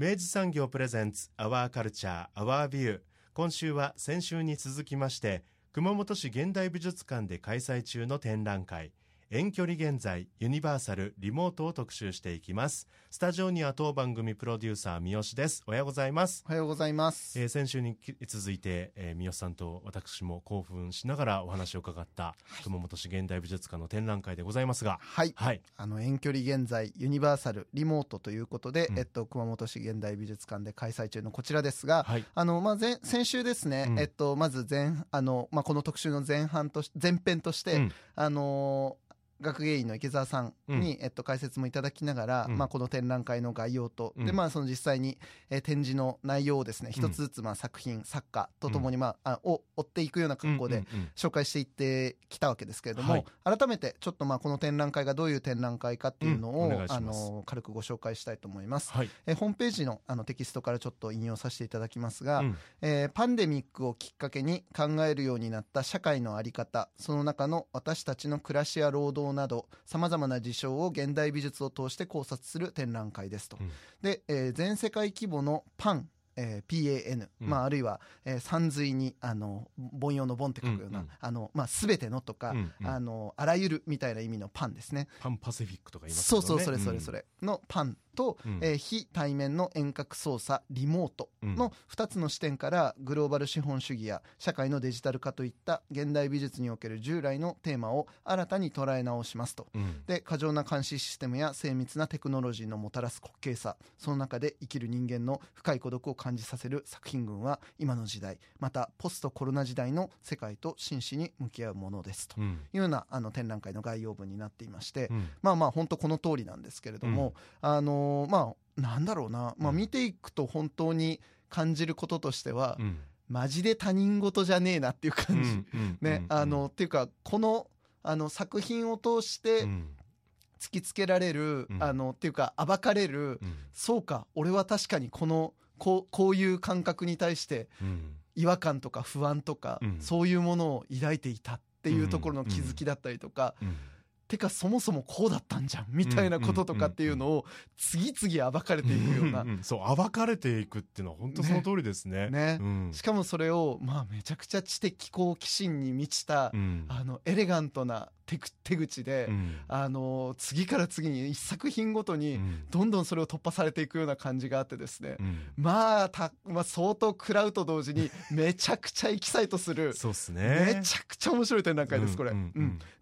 明治産業プレゼンツアワーカルチャーアワービュー今週は先週に続きまして熊本市現代美術館で開催中の展覧会。遠距離現在ユニバーサルリモートを特集していきます。スタジオには当番組プロデューサー三好です。おはようございます。おはようございます、えー先週に続いて、えー三好さんと私も興奮しながらお話を伺った熊本市現代美術館の展覧会でございますが。はい。はい。あの遠距離現在ユニバーサルリモートということで、うん。えっと、熊本市現代美術館で開催中のこちらですが、はい。あのまあ、前先週ですね、うん。えっと、まず前あの、まあ、この特集の前半とし前編として、うん。あの学芸員の池澤さんに、えっと、解説もいただきながら、うん。まあ、この展覧会の概要と、うん。でまあ、その実際に、えー展示の内容をですねうん。一つずつ、まあ、作品作家とともに、まあ、あを追っていくような格好で、紹介していってきたわけですけれども、はい。改めてちょっとまあこの展覧会がどういう展覧会かっていうのを、あの軽くご紹介したいと思います。はい。えーホームページのあのテキストからちょっと引用させていただきますが、うん。えーパンデミックをきっかけに考えるようになった社会の在り方その中の私たちの暮らしや労働などさまざまな事象を現代美術を通して考察する展覧会ですと。うん。で、えー全世界規模のパンえー PAN、うん。まあ、あるいは、えー、三髄にあの凡庸の凡って書くような、うんうん。あのまあ、全てのとか、うんうん。あのあらゆるみたいな意味のパンですね。パンパシフィックとか言いますそうそうそれそれそれのパンと、うん。えー非対面の遠隔操作リモートの2つの視点からグローバル資本主義や社会のデジタル化といった現代美術における従来のテーマを新たに捉え直しますと。うん。うんで過剰な監視システムや精密なテクノロジーのもたらす滑稽さその中で生きる人間の深い孤独を感じさせる作品群は今の時代またポストコロナ時代の世界と真摯に向き合うものですと。うん。いうようなあの展覧会の概要文になっていまして、うん。まあまあ本当この通りなんですけれども、あのーまあなんだろうな、まあ、うん。見ていくと本当に感じることとしては、うん。マジで他人事じゃねえなっていう感じ、ね、うんあのっていうかこのあの作品を通してうん。突きつけられる、うん。あのっていうか暴かれる、うん。そうか俺は確かにこのこうこういう感覚に対してうん。違和感とか不安とか、うん。そういうものを抱いていたっていうところの気づきだったりとか、うんてかそもそもこうだったんじゃんみたいなこととかっていうのを次々暴かれていくような、そう暴かれていくっていうのは本当その通りですね。ね。うん。しかもそれをまあめちゃくちゃ知的好奇心に満ちた、うん。あのエレガントな手く手口で、うん。あの次から次に一作品ごとにうん。どんどんそれを突破されていくような感じがあってですね、うん。まあた、まあ、相当食らうと同時に めちゃくちゃエキサイトする。そうっすめねちゃくちゃ面白い展覧会ですこれ。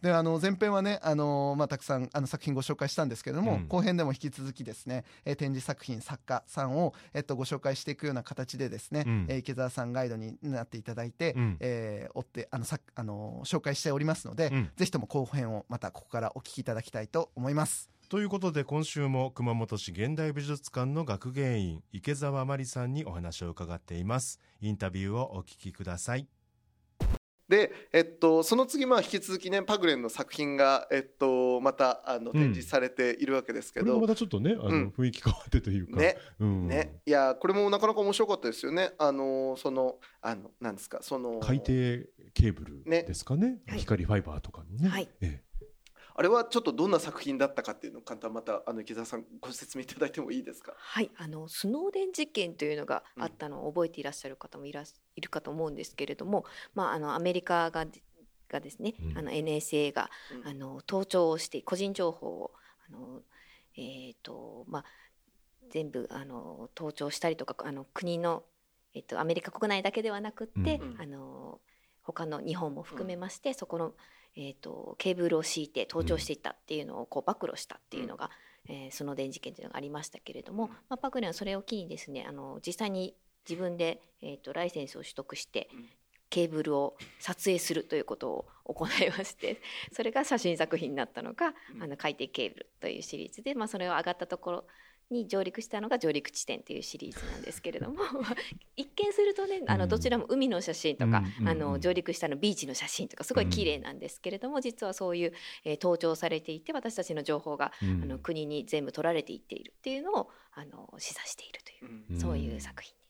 であの前編はねあの、まあ、たくさんあの作品ご紹介したんですけれども、うん。後編でも引き続きですね、えー展示作品作家さんを、えっと、ご紹介していくような形でですね、うん。えー池澤さんガイドになっていただいて、うん。えー追ってあのさあの紹介しておりますので、うん。ぜひとも後編をまたここからお聞きいただきたいと思います。ということで今週も熊本市現代美術館の学芸員池澤真理さんにお話を伺っていますインタビューをお聞きくださいで、えっと、その次、まあ、引き続きねパグレンの作品が、えっと、またあのうん。展示されているわけですけど、これがまたちょっとねあの、うん。雰囲気変わってというか。ね。うん。ね、いやこれもなかなか面白かったですよね。あのそのあのなんですかその海底ケーブルねですかね。はい。光ファイバーとかのね、はい。えあれはちょっとどんな作品だったかっていうのを簡単またあの池澤さんご説明いただいてもいいですか？はい、あのスノーデン事件というのがあったのを覚えていらっしゃる方もいらっいるかと思うんですけれども、まあ、あのアメリカががですね、うん。あの NSA が、うん。あの盗聴をして個人情報をあの、えーとまあ、全部あの盗聴したりとかあの国の、えっと、アメリカ国内だけではなくって、うん。あの他の日本も含めまして、そこの、えっと、ケーブルを敷いて盗聴していったっていうのをこう暴露したっていうのが、えーその電事件というのがありましたけれども、うん。まあ、パクリンはそれを機にですねあの実際に自分で、えっと、ライセンスを取得して、うん。ケーブルを撮影するということを行いましてそれが写真作品になったのが「うん。あの海底ケーブル」というシリーズで、まあ、それを上がったところに上陸したのが上陸地点というシリーズなんですけれども 一見するとねあうん。のどちらも海の写真とか、うんあの上陸したのビーチの写真とかすごい綺麗なんですけれども、実はそういう、えー盗聴されていて私たちの情報が、うん。あの国に全部取られていっているっていうのをあの示唆しているという、うん。そういう作品です。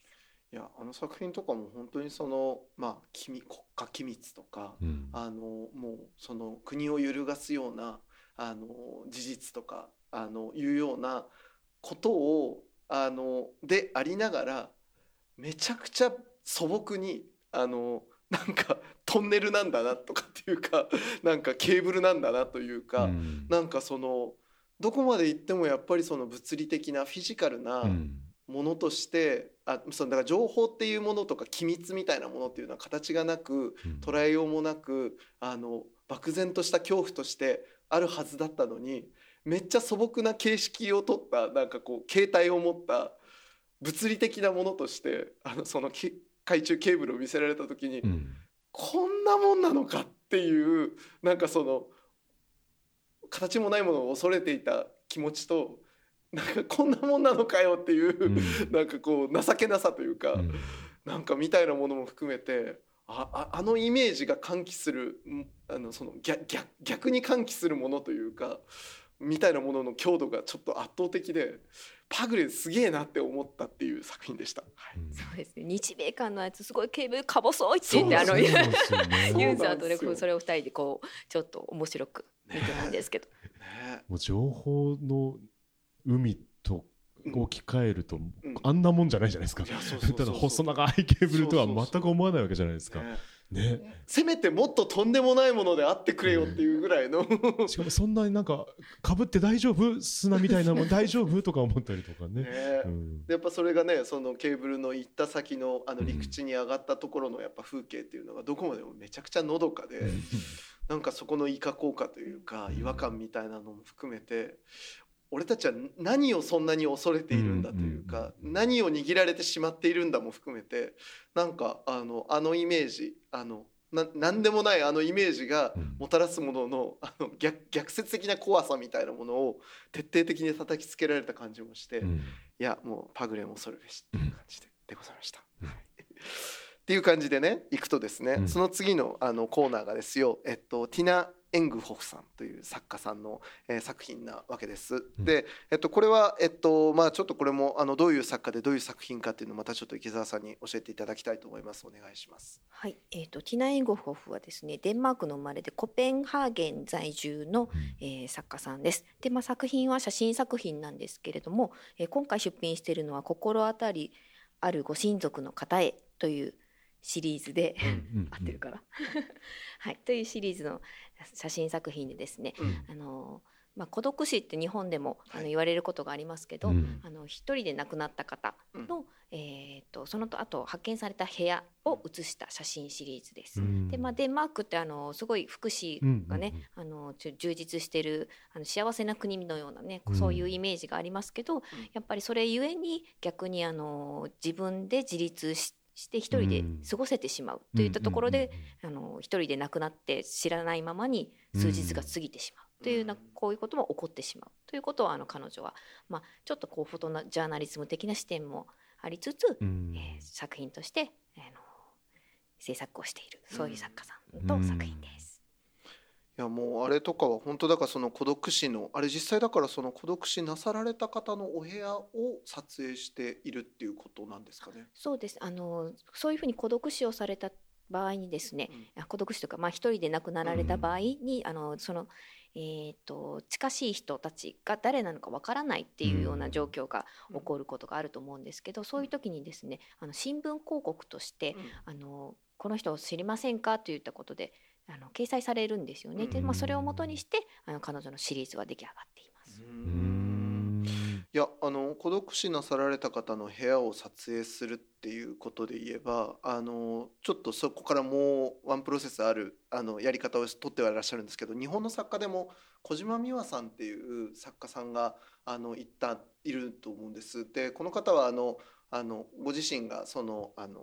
いやあの作品とかも本当にそのまあ機密国家機密とか、うん。あのもうその国を揺るがすようなあの事実とかあのいうようなことをあのでありながらめちゃくちゃ素朴にあのなんかトンネルなんだなとかっていうかなんかケーブルなんだなというか、うん。なんかそのどこまで行ってもやっぱりその物理的なフィジカルなうん。ものとして、あそのだから情報っていうものとか機密みたいなものっていうのは形がなくうん。捉えようもなくあの漠然とした恐怖としてあるはずだったのにめっちゃ素朴な形式を取ったなんかこう携帯を持った物理的なものとしてあのそのき海中ケーブルを見せられた時に、うん。こんなもんなのかっていうなんかその形もないものを恐れていた気持ちとなんかこんなもんなのかよっていう、うん。なんかこう情けなさというか、うん。なんかみたいなものも含めてあああのイメージが喚起するんあのその逆逆逆に喚起するものというかみたいなものの強度がちょっと圧倒的でパグレンすげえなって思ったっていう作品でした。はい。そうですね。日米間のやつすごいケーブルか細いって言ってあのね。ユーザーとねそれを二人でこうちょっと面白く見てたんですけど、ね。もう情報の海と置き換えると、ん。あんなもんじゃないじゃないですか。いやそうそうそうそう。ただ細長いケーブルとはそうそうそう全く思わないわけじゃないですか。ねね。せめてもっととんでもないものであってくれよっていうぐらいの。しかもそんなになんかかぶって大丈夫砂みたいなもん 大丈夫とか思ったりとかね。ね。うん。やっぱそれがねそのケーブルの行った先のあのうん陸地に上がったところのやっぱ風景っていうのがどこまでもめちゃくちゃのどかで、なんかそこのイカ効果というかうん違和感みたいなのも含めて俺たちは何をそんなに恐れているんだというかうん何を握られてしまっているんだも含めてなんかあのあのイメージあのな何でもないあのイメージがうん。もたらすもののあの逆逆説的な怖さみたいなものを徹底的に叩きつけられた感じもして。うん。いやもうパグレン恐るべしっていう感じで,、でござい。ました。っていう感じでねいくとですね、うん。その次のあのコーナーがですよ、えっと、ティナ・エングホフさんという作家さんの、えー作品なわけです。うんで、えっと、これは、えっとまあ、ちょっとこれもあのどういう作家でどういう作品かっていうのをまたちょっと池澤さんに教えていただきたいと思います。お願いします。はい、えー、とティナ・エンゴフォフはですねデンマークの生まれでコペンハーゲン在住の、えー作家さんです。で、まあ、作品は写真作品なんですけれども、えー今回出品しているのは「心当たりあるご親族の方へ」というシリーズで、合ってるから、はい、というシリーズの写真作品でですね、うん。あのまあ、孤独死って日本でもあはい。の言われることがありますけど、うん。あの一人で亡くなった方の、えー、とそのと後発見された部屋を写した写真シリーズです。うん。でまあ、デンマークってあのすごい福祉がね、あのちょ充実してるあの幸せな国のようなねうん。そういうイメージがありますけど、やっぱりそれゆえに逆にあの自分で自立しして一人で過ごせてしまうといったところで、あの一人で亡くなって知らないままに数日が過ぎてしまうというようなうんこういうことも起こってしまうということをあの彼女は、まあ、ちょっとこうフォトナジャーナリズム的な視点もありつつ、うん。えー作品として、あの制作をしているそういう作家さんと作品です。いやもうあれとかは本当だからその孤独死のあれ実際だからその孤独死なさられた方のお部屋を撮影しているっていうことなんですかね。そうです。あのそういうふうに孤独死をされた場合にですね、あ孤独死とか、まあ、一人で亡くなられた場合に、あのその、えー、と近しい人たちが誰なのかわからないっていうような状況が起こることがあると思うんですけど、そういう時にですねあの新聞広告として、あのこの人を知りませんか？といったことであの掲載されるんですよね。で、まあ、それをもとにしてあの彼女のシリーズは出来上がっています。いやあの孤独死なさられた方の部屋を撮影するっていうことで言えばあのちょっとそこからもうワンプロセスあるあのやり方をとってはいらっしゃるんですけど日本の作家でも小島美和さんっていう作家さんがあのいったいると思うんです。でこの方はあのあのご自身がそのあの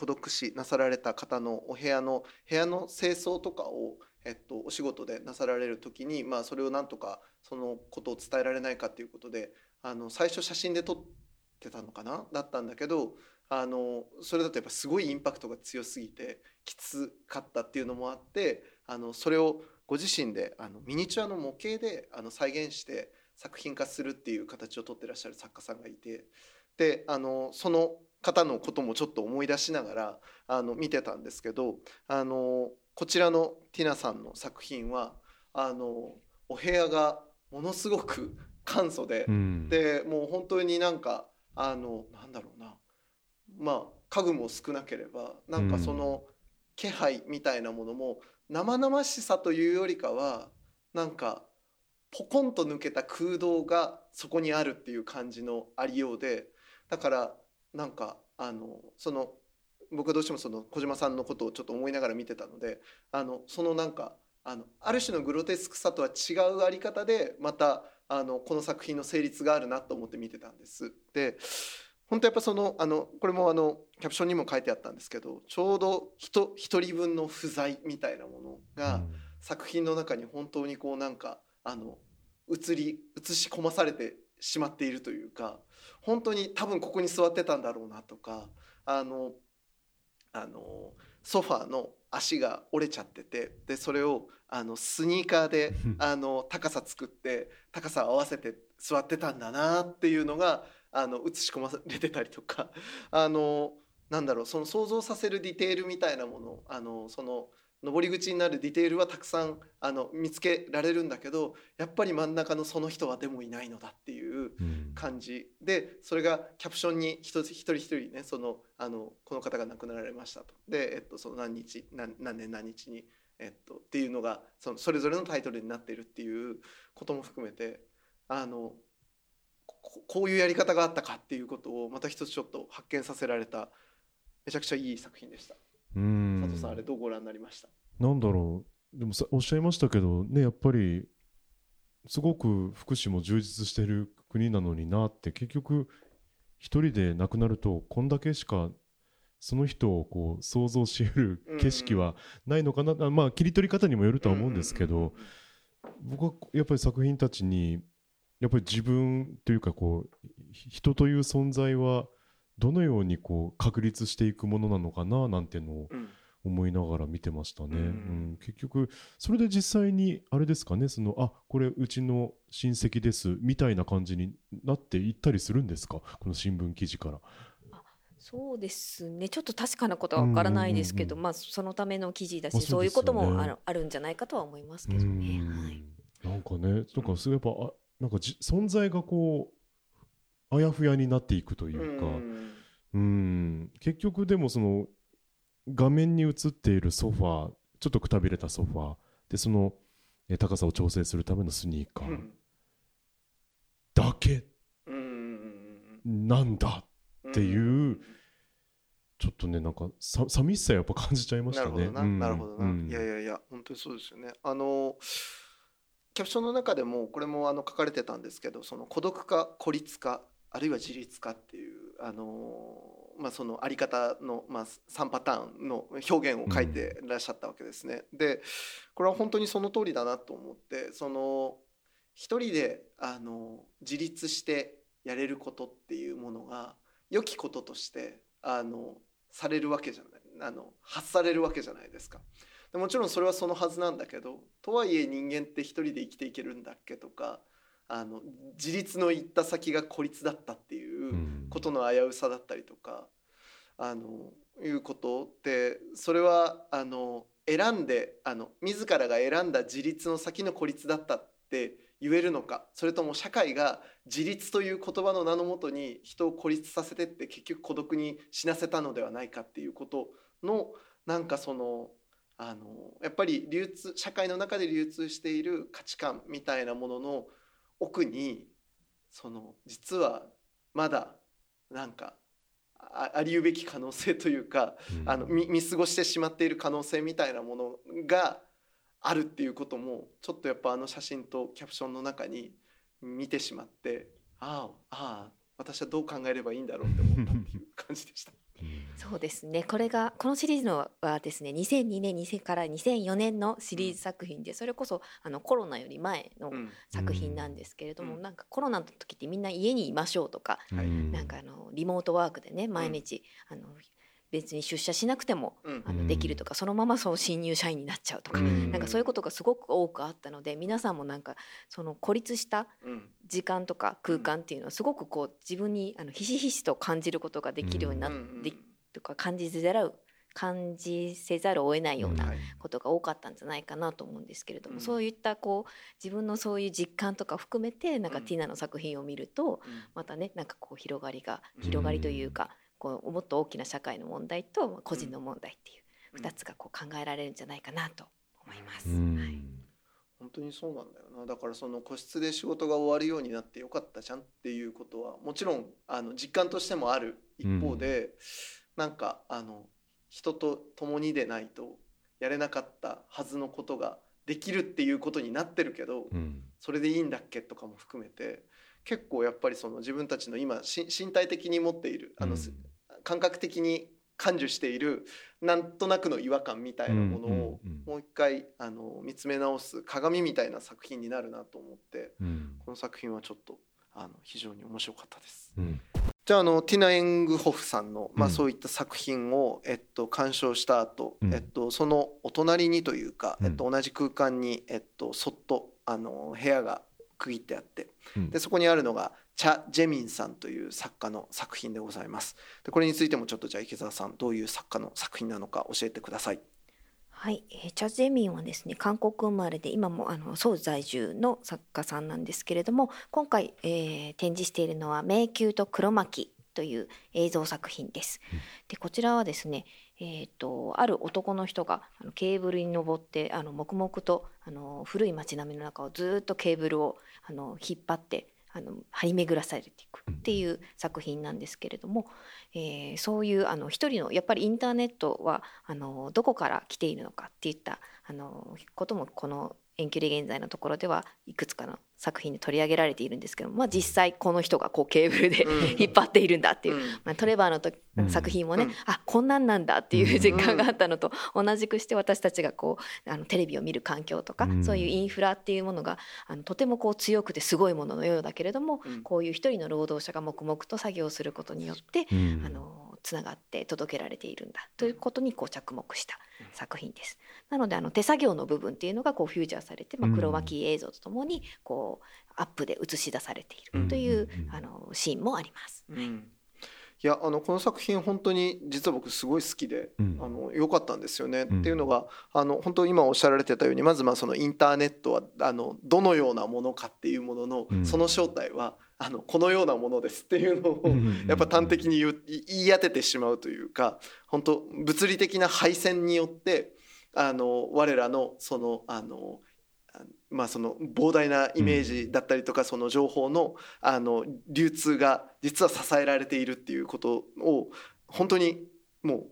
孤独死なさられた方のお部屋の部屋の清掃とかをえっと、お仕事でなさられる時に、まあ、それをなんとかそのことを伝えられないかっていうことであの最初写真で撮ってたのかな？だったんだけどあのそれだとやっぱすごいインパクトが強すぎてきつかったっていうのもあってあのそれをご自身であのミニチュアの模型であの再現して作品化するっていう形をとってらっしゃる作家さんがいてであのその方のこともちょっと思い出しながらあの見てたんですけどあのこちらのティナさんの作品はあのお部屋がものすごく 簡素で、うん、でもう本当になんかあのなんだろうなまあ家具も少なければなんかその気配みたいなものも生々しさというよりかはなんかポコンと抜けた空洞がそこにあるっていう感じのありようでだからなんかあのその僕はどうしてもその小島さんのことをちょっと思いながら見てたのであのそのなんかあのある種のグロテスクさとは違うあり方でまたあのこの作品の成立があるなと思って見てたんです。で本当やっぱそのあのこれもあのキャプションにも書いてあったんですけどちょうど人一人分の不在みたいなものが作品の中に本当にこうなんかあの映り映し込まされてしまっているというか本当に多分ここに座ってたんだろうなとかあのあのソファーの足が折れちゃっててでそれをあのスニーカーで あの高さ作って高さを合わせて座ってたんだなっていうのがあの映し込まれてたりとかあのなんだろうその想像させるディテールみたいなものあのその登り口になるディテールはたくさんあの見つけられるんだけどやっぱり真ん中のその人はでもいないのだっていう感じ、うん、でそれがキャプションに一人一人一人ねそのあのこの方が亡くなられましたと。で、えっと、その何日何何年何日に、えっと、っていうのがそのそれぞれのタイトルになっているっていうことも含めてあのこういうやり方があったかっていうことをまた一つちょっと発見させられためちゃくちゃいい作品でした。うん。佐藤さんあれどうご覧になりました？なんだろう。でもさおっしゃいましたけどねやっぱりすごく福祉も充実している国なのになって結局一人で亡くなるとこんだけしかその人をこう想像しうる景色はないのかな、うんうん、まあ切り取り方にもよるとは思うんですけど、僕はやっぱり作品たちにやっぱり自分というかこう人という存在はどのようにこう確立していくものなのかななんていうのを思いながら見てましたね。うん、うん、結局それで実際にあれですかね？そのあこれうちの親戚ですみたいな感じになっていったりするんですか？この新聞記事から。そうですね。ちょっと確かなことはわからないですけど、まあ、そのための記事だし、ね、そういうこともあるあるんじゃないかとは思いますけどね。はい、なんかねとかそうやっぱあなんかじ存在がこうあやふやになっていくというか、うん、結局でもその画面に映っているソファーちょっとくたびれたソファーでそのえ高さを調整するためのスニーカー、だけ。なんだっていう、ちょっとねなんかさ寂しさやっぱ感じちゃいましたね。なるほどな、うん、いやいやいや本当にそうですよね。あのキャプションの中でもこれもあの書かれてたんですけどその孤独化孤立化あるいは自立化っていうあのまあ、そのあり方の、まあ、3パターンの表現を書いてらっしゃったわけですね。うん、でこれは本当にその通りだなと思ってその一人であの自立してやれることっていうものが良きこととしてあのされるわけじゃないあの発されるわけじゃないですか。でもちろんそれはそのはずなんだけどとはいえ人間って一人で生きていけるんだっけとかあの自立の行った先が孤立だったっていうことの危うさだったりとか、あのいうことってそれはあの選んであの自らが選んだ自立の先の孤立だったって言えるのかそれとも社会が自立という言葉の名のもとに人を孤立させてって結局孤独に死なせたのではないかっていうことのなんかそのあのやっぱり流通社会の中で流通している価値観みたいなものの奥にその実はまだなんかあありうべき可能性というか、あの見見過ごしてしまっている可能性みたいなものがあるっていうこともちょっとやっぱあの写真とキャプションの中に見てしまってああああ私はどう考えればいいんだろうって思ったっていう感じでした。そうですね。これがこのシリーズのはですね2002年2000から2004年のシリーズ作品でそれこそあのコロナより前のうん。作品なんですけれども、うん。なんかコロナの時ってみんな家にいましょうとか、はい。なんかあのリモートワークでね毎日、あの別に出社しなくてもうん。あのできるとか、そのままそう新入社員になっちゃうとか、うん。なんかそういうことがすごく多くあったので皆さんもなんかその孤立したうん。時間とか空間っていうのはすごくこう自分にあのひしひしと感じることができるようになっうん。て、とか感じざる感じせざるを得ないようなはい。ことが多かったんじゃないかなと思うんですけれども、うん。そういったこう自分のそういう実感とか含めてなんかうん。ティナの作品を見るとうん。またねなんかこう広がりがうん広がりというか、こうもっと大きな社会の問題とまあ個人の問題っていう2つがこう考えられるんじゃないかなと思います。はい。本当にそうなんだよな。だからその個室で仕事が終わるようになってよかったじゃんっていうことはもちろんあの実感としてもある一方で、なんかあの人と共にでないとやれなかったはずのことができるっていうことになってるけど、それでいいんだっけとかも含めて結構やっぱりその自分たちの今し身体的に持っているあの、す感覚的に感受しているなんとなくの違和感みたいなものをうんうんうん。もう一回あの見つめ直す鏡みたいな作品になるなと思ってこの作品はちょっとあの非常に面白かったです。じゃああのティナ・エングホフさんの、まあ、うんそういった作品を、えっと、鑑賞した後、うんえっとそのお隣にというか、うんえっと、同じ空間に、えっと、そっとあの部屋が区切ってあってでそこにあるのがチャ・ジェミンさんという作家の作品でございます。でこれについてもちょっとじゃあ池澤さんどういう作家の作品なのか教えてください。はい、えーチャ・ジェミンはですね韓国生まれで今もあのソウル在住の作家さんなんですけれども今回、えー展示しているのは「迷宮と黒巻」という映像作品です。でこちらはですねえー、とある男の人があのケーブルに登ってあの黙々とあの古い街並みの中をずーっとケーブルをあの引っ張ってあの張り巡らされていくっていう作品なんですけれども、えーそういうあの一人のやっぱりインターネットはあのどこから来ているのかっていったあのこともこの遠距離現在のところではいくつかの作品で取り上げられているんですけども、まあ、実際この人がこうケーブルでうん。引っ張っているんだっていう、うん。まあ、トレバーのとうん。作品もね、うん。あこんなんなんだっていう実感があったのと同じくして私たちがこうあのテレビを見る環境とか、うん。そういうインフラっていうものがあのとてもこう強くてすごいもののようだけれども、うん。こういう一人の労働者が黙々と作業することによって、あのつながって届けられているんだということにこう着目した作品です。なのであの手作業の部分っていうのがこうフューチャーされて、まあ、うん。黒巻映像とともにこうアップで映し出されていうんるという、あのシーンもあります。うん。い。やあのこの作品本当に実は僕すごい好きで、うん。あの良かったんですよね、うん。っていうのがあの本当今おっしゃられてたようにまずまあそのインターネットはあのどのようなものかっていうものの、うん。その正体はあのこのようなものですっていうのを、やっぱ端的に言い当ててしまうというか本当物理的な配線によってあの我らのそのあのあまあその膨大なイメージだったりとか、その情報のあの流通が実は支えられているっていうことを本当にもう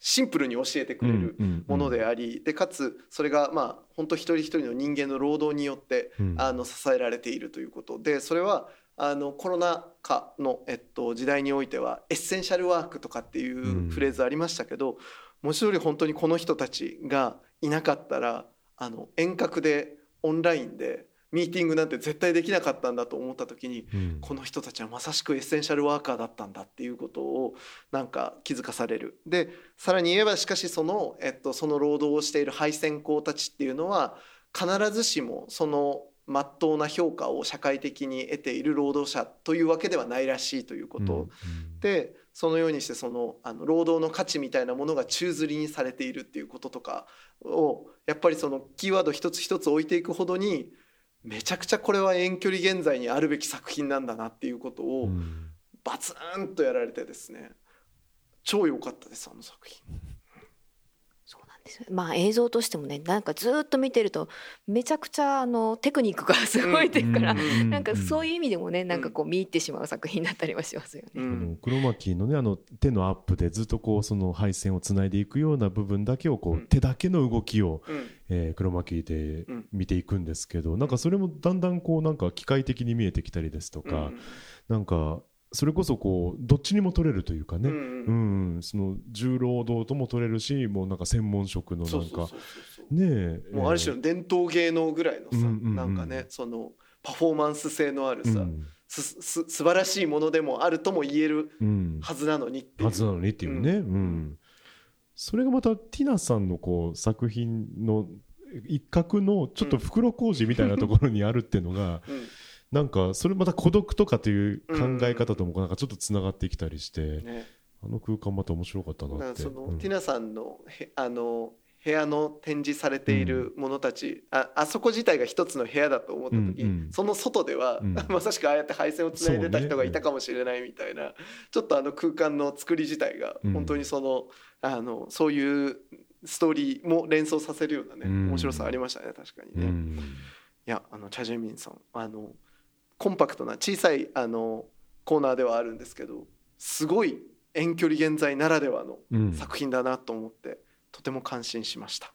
シンプルに教えてくれるものであり、でかつそれがまあ本当一人一人の人間の労働によってあの支えられているということ。でそれはあのコロナ禍の、えっと、時代においてはエッセンシャルワークとかっていううん。フレーズありましたけど、文字通り本当にこの人たちがいなかったらあの遠隔でオンラインでミーティングなんて絶対できなかったんだと思った時にこの人たちはまさしくエッセンシャルワーカーだったんだっていうことをなんか気づかされる。でさらに言えばしかしその,、えっと、その労働をしている配線工たちっていうのは必ずしもその真っ当な評価を社会的に得ている労働者というわけではないらしいということ、でそのようにしてそのあの労働の価値みたいなものが宙づりにされているっていうこととかをやっぱりそのキーワード一つ一つ置いていくほどにめちゃくちゃこれは遠距離現在にあるべき作品なんだなっていうことをバツンとやられてですね超良かったですあの作品。まあ映像としてもねなんかずっと見てるとめちゃくちゃあのテクニックがすごいっていうから、なんかそういう意味でもねなんかこう見入ってしまう作品だったりはしますよね。うあのん。クロマキーのねあの手のアップでずっとこうその配線をつないでいくような部分だけをこう、うん。手だけの動きを、うん。えー、クロマキーでうん。見ていくんですけど、なんかそれもだんだんこうなんか機械的に見えてきたりですとか、なんかそれこそこうどっちにも取れるというかね、うんうん。その重労働とも取れるしもうなんか専門職のなんか。ねえ。もうある種の伝統芸能ぐらいのさ、うんうんうん。なんかねそのパフォーマンス性のあるさ、うん。すす素晴らしいものでもあるとも言えるうん。はずなのにっていう。はずなのにっていうね、うん。それがまたティナさんのこう作品の一角のちょっと袋小路みたいなところにあるっていうのが、うんなんかそれまた孤独とかという考え方ともなんかちょっとつながってきたりして、ね、あの空間また面白かったなって。らその、うん。ティナさんのへあの部屋の展示されているものたち、ああそこ自体が一つの部屋だと思った時、うんうん。その外では、うん。まさしくああやって配線をつないでた人がいたかもしれないみたいな、ちょっとあの空間の作り自体がうん。本当にその,、あのそういうストーリーも連想させるようなね、うん面白さありましたね確かにね。うん。いやあのチャジェミンさんあのコンパクトな小さいあのコーナーではあるんですけどすごい遠距離現在ならではのうん。作品だなと思って、とても感心しました。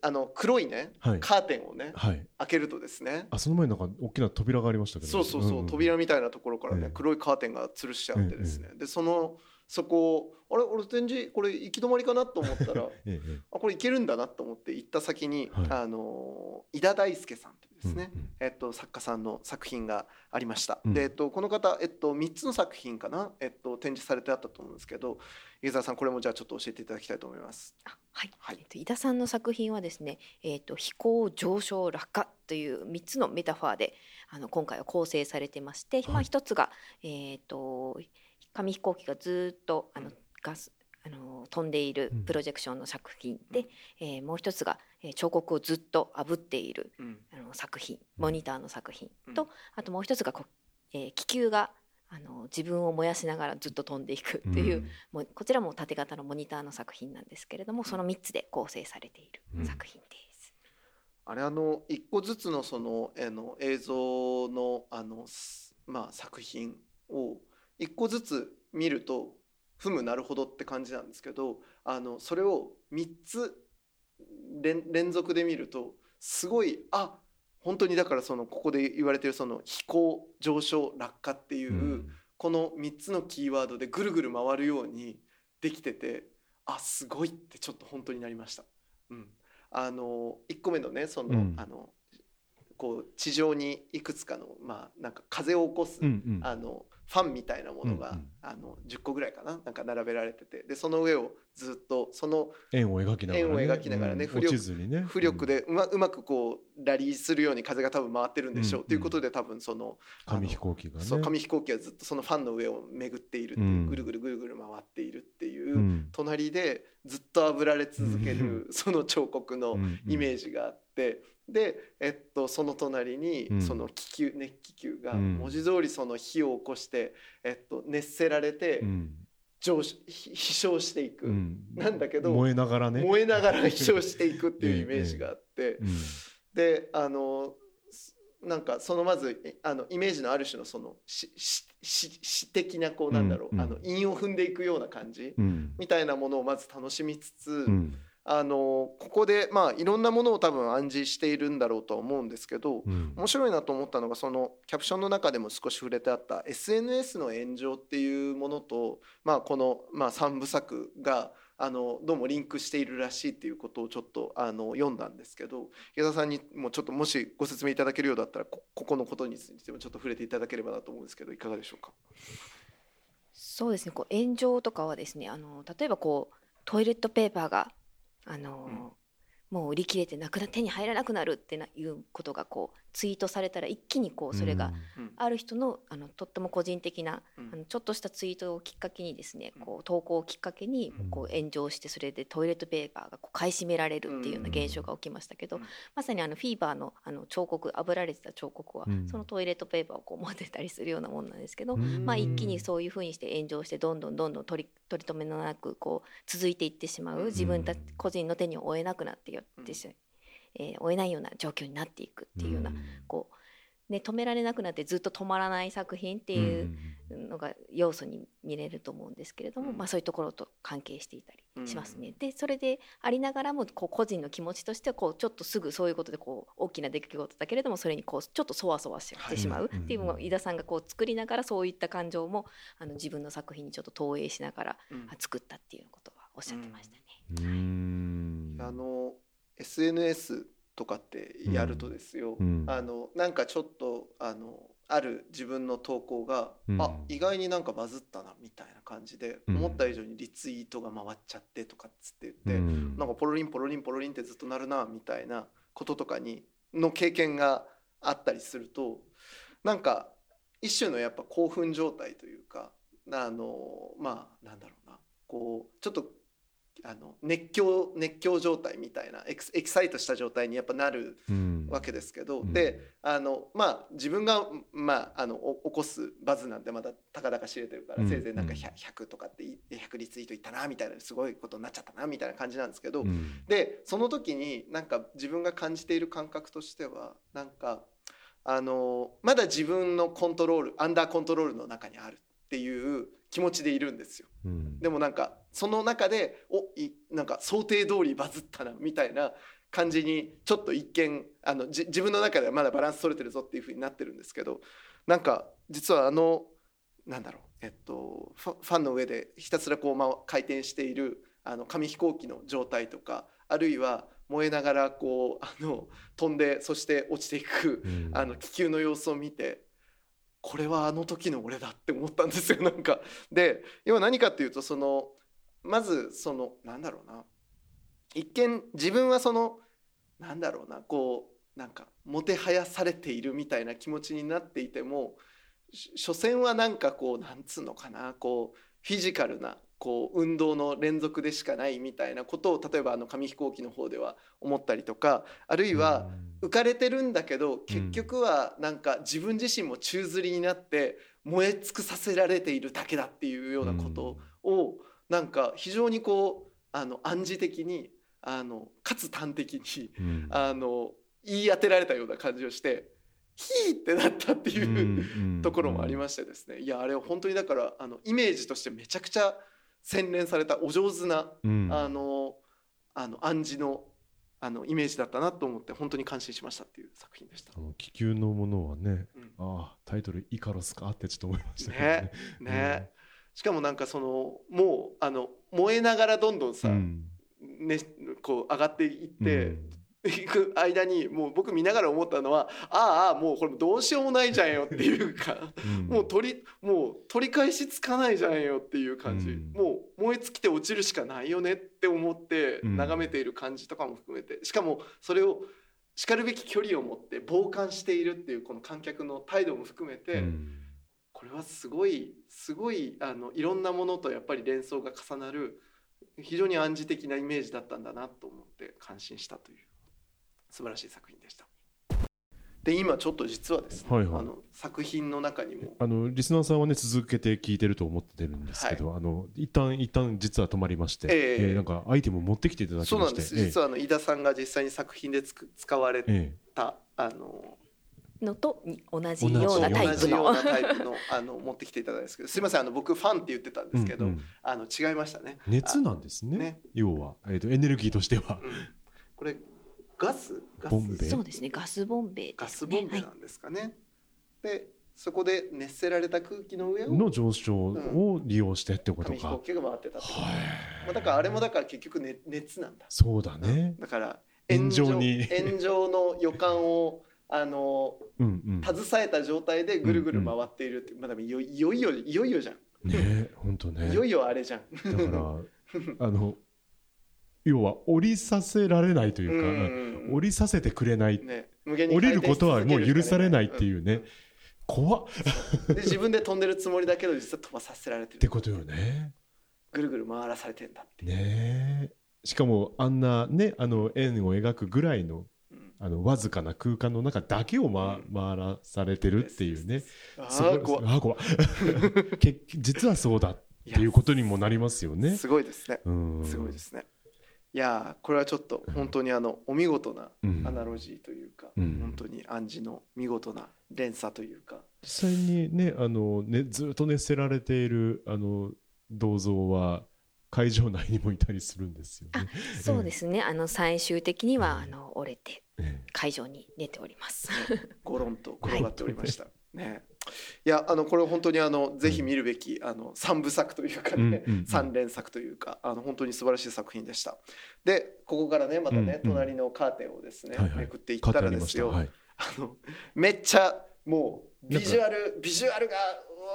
あの黒いねはい。カーテンをねはい、開けるとですね。あその前になんか大きな扉がありましたけど。そうそうそう、ん。扉みたいなところからね、ええ。黒いカーテンが吊るしてあってですね、でそのそこをあれ俺展示これ行き止まりかなと思ったら えええあこれいけるんだなと思って行った先に、はい。あの井田大輔さんというですね、うんうん。えっと、作家さんの作品がありました、うん。で、えっと、この方、えっと、3つの作品かな、えっと、展示されてあったと思うんですけど湯沢さんこれもじゃあちょっと教えていただきたいと思います。あはい、はい。えっと井田さんの作品はですね、えっと飛行上昇落下という三つのメタファーであの今回は構成されてまして、まあはい一つがえっと紙飛行機がずっとあのうんガスあの飛んでいるうん。プロジェクションの作品で、うんえーもう一つが、えー彫刻をずっと炙っているうん。あの作品モニターの作品うん。と、あともう一つがこう、えー気球があの自分を燃やしながらずっと飛んでいくっていう、んもうこちらも縦型のモニターの作品なんですけれどもその3つで構成されているうん。作品です。あれあの一個ずつのそのあの映像のあのすまあ作品を一個ずつ見るとふむなるほどって感じなんですけどあのそれを3つ連連続で見るとすごいあ本当にだからそのここで言われてるその飛行上昇落下っていう、うん。この3つのキーワードでぐるぐる回るようにできててあすごいってちょっと本当になりました。うん、あの1個目のねその,、うん。あのこう地上にいくつかのまあなんか風を起こす、うんうん。あのファンみたいなものが、うんうん。あの10個ぐらいかななんか並べられてて。でその上をずっとその円を描きながら、ね、円を描きながらねうん浮力ね。浮力でうまうまくこうラリーするように風が多分回ってるんでしょう、うんということで多分そのうん紙飛行機がね。そう紙飛行機がずっとそのファンの上を巡っているっていう、うん。ぐるぐるぐるぐる回っているっていう、うん。隣でずっと炙られ続けうるその彫刻のイメージジがあって、で、えっと、その隣にうん。その気球熱気球がうん。文字通りその火を起こして、えっと、熱せられてうん。上飛翔していく、うん。なんだけど燃えながらね。燃えながら飛翔していくっていうイメージがあって。うん。であのすなんかそのまずえあのイメージのある種のそのししし詩的なこうなんだろう、うん。うん。あの韻を踏んでいくような感じうん。みたいなものをまず楽しみつつ、うんあのここでまあいろんなものを多分暗示しているんだろうとは思うんですけど、うん面白いなと思ったのがそのキャプションの中でも少し触れてあった SNS の炎上っていうものと、まあ、この、まあ、3部作があのどうもリンクしているらしいっていうことをちょっとあの読んだんですけど池田さんにもちょっともしご説明いただけるようだったらこここのことについてもちょっと触れていただければなと思うんですけどいかがでしょうか？そうですねこう炎上とかはですねあの例えばこうトイレットペーパーがあの、もう売り切れてなくな手に入らなくなるってないうことがこうツイートされたら一気にこうそれがうん。ある人のあのとっても個人的なうん。あのちょっとしたツイートをきっかけにですねうん。こう投稿をきっかけにうん。こう炎上してそれでトイレットペーパーがこう買い占められるっていうような現象が起きましたけどうん。まさにあのフィーバーのあの彫刻炙られてた彫刻はうん。そのトイレットペーパーをこう持ってたりするようなもんなんですけどうん。まあ一気にそういうふうにして炎上してどんどんどんどん取り取り留めのなくこう続いていってしまう自分たち個人の手に負えなくなってよってし、えー負えないような状況になっていくっていうようなこう、ね、止められなくなってずっと止まらない作品っていうのが要素に見れると思うんですけれども、うん。まあ、そういうところと関係していたりしますね。でそれでありながらもこう個人の気持ちとしてはこうちょっとすぐそういうことでこう大きな出来事だけれどもそれにこうちょっとそわそわしてしまうっていうのを井田さんがこう作りながらそういった感情もあの自分の作品にちょっと投影しながら作ったっていうことはおっしゃってましたね。うん。あの SNS とかってやるとですよ、うん。あのなんかちょっとあのある自分の投稿が、うん。あ意外になんかバズったなみたいな感じで、うん。思った以上にリツイートが回っちゃってとかっつって言って、うん。なんかポロリンポロリンポロリンってずっとなるなみたいなこととかにの経験があったりするとなんか一種のやっぱ興奮状態というかあのまあなんだろうな。こうちょっとあの熱狂熱狂状態みたいなエキサイトした状態にやっぱなるうん。わけですけど、うん。であのまあ自分が、まあ、あのお起こすバズなんてまだたかだか知れてるから、うん。せいぜいなんかうん。100, 100とかってい100リツイートいったなみたいなすごいことになっちゃったなみたいな感じなんですけど、うん。でその時になんか自分が感じている感覚としてはなんかあのまだ自分のコントロールアンダーコントロールの中にあるっていう気持ちでいるんですよ。うんでもなんかその中でおいなんか想定通りバズったなみたいな感じにちょっと一見あのじ自分の中ではまだバランス取れてるぞっていう風になってるんですけどなんか実はあのなんだろうえっとファファンの上でひたすらこう、ま、回転しているあの紙飛行機の状態とかあるいは燃えながらこうあの飛んでそして落ちていくうんあの気球の様子を見てこれはあの時の俺だって思ったんですよ。なんか。で今何かっていうとそのまずそのなんだろうな。一見自分はそのなんだろうな。こうなんかもてはやされているみたいな気持ちになっていても所詮はなんかこうなんつうのかな。こうフィジカルなこう運動の連続でしかないみたいなことを例えばあの紙飛行機の方では思ったりとかあるいは、浮かれてるんだけど結局はなんか自分自身も宙吊りになって燃え尽くさせられているだけだっていうようなことをなんか非常にこうあの暗示的にあのかつ端的にうん。あの言い当てられたような感じをしてヒーってなったっていうところもありましてですね。いやあれは本当にだからあのイメージとしてめちゃくちゃ洗練されたお上手なうん。あのあの暗示のあのイメージだったなと思って本当に感心しましたっていう作品でした。あ。の気球のものはね、うん。ああタイトル「イカロスか」ってちょっと思いましたけどね。ね、しかもなんかそのもうあの燃えながらどんどんさ、うん。ね、こう上がっていって、うんいく間にもう僕見ながら思ったのはああもうこれどうしようもないじゃんよっていうかうん。もう取りもう取り返しつかないじゃんよっていう感じ、うん。もう燃え尽きて落ちるしかないよねって思ってうん。眺めている感じとかも含めて。しかもそれをしかるべき距離を持って傍観しているっていうこの観客の態度も含めて、うん。これはすごいすごいあのいろんなものとやっぱり連想が重なる非常に暗示的なイメージだったんだなと思って感心したという素晴らしい作品でした。で今ちょっと実はですね、はいはい。あの作品の中にも。あのリスナーさんはね続けて聞いてると思ってるんですけど、あの一旦一旦実は止まりまして、ええ。えーなんかアイテムを持ってきていただきそうまして。なんです。実はあの井田さんが実際に作品でつく使われええ。たあののとに同じようなタイ同プの。じようなタイプのあの持ってきていただいたんですけどすいませんあの僕ファンって言ってたんですけど、うんうん。あの違いましたね。熱なんですね。ね。要は、えー、とエネルギーとしては、うん。これガス？ガス？ボンベ？そうですね。ガスボンベね。はいボンベなんですかね。でそこで熱せられた空気の上をの上昇を利用してってことか、紙飛行機が回ってたってこと。はい。まあ、だからあれもだから結局、ね、熱なんだ。そうだね、だから炎上に。炎上の予感をあのうんうん。携えた状態でぐるぐる回っているって、まあ、でもいよいよいよいよいよじゃん、ね本当ね。いよいよあれじゃん。だから あの要は降りさせられないというか、うん降りさせてくれない、ね、降りることはもう許されないってういうね、怖っ。んで自分で飛んでるつもりだけど実は飛ばさせられてる。ってことよね。ぐるぐる回らされてんだってねえ。しかもあんなねあの円を描くぐらいのうん。あのわずかな空間の中だけを、まうん。回らされてるっていうね。あそこあ怖いあー怖 実はそうだっていうことにもなりますよね。すごいですね。うん。すごいですねいやーこれはちょっと本当にあのお見事なうん。アナロジーというか、うん。本当に暗示の見事な連鎖というか、実際にねあのねずっと熱せられているあの銅像は会場内にもいたりするんですよね。そうですね。あの最終的にはあの折れてえ会場に出ております。ゴロンと転がっておりました。ね、いやあのこれ本当にあのぜひ見るべきあの三部作というかね、うんうんうん三連作というかあの本当に素晴らしい作品でした。でここからねまたね、うんうん隣のカーテンをですね、はいはいめくっていっえ、た。らですよ、はい。あのめっちゃもうビジュアルビジュアルが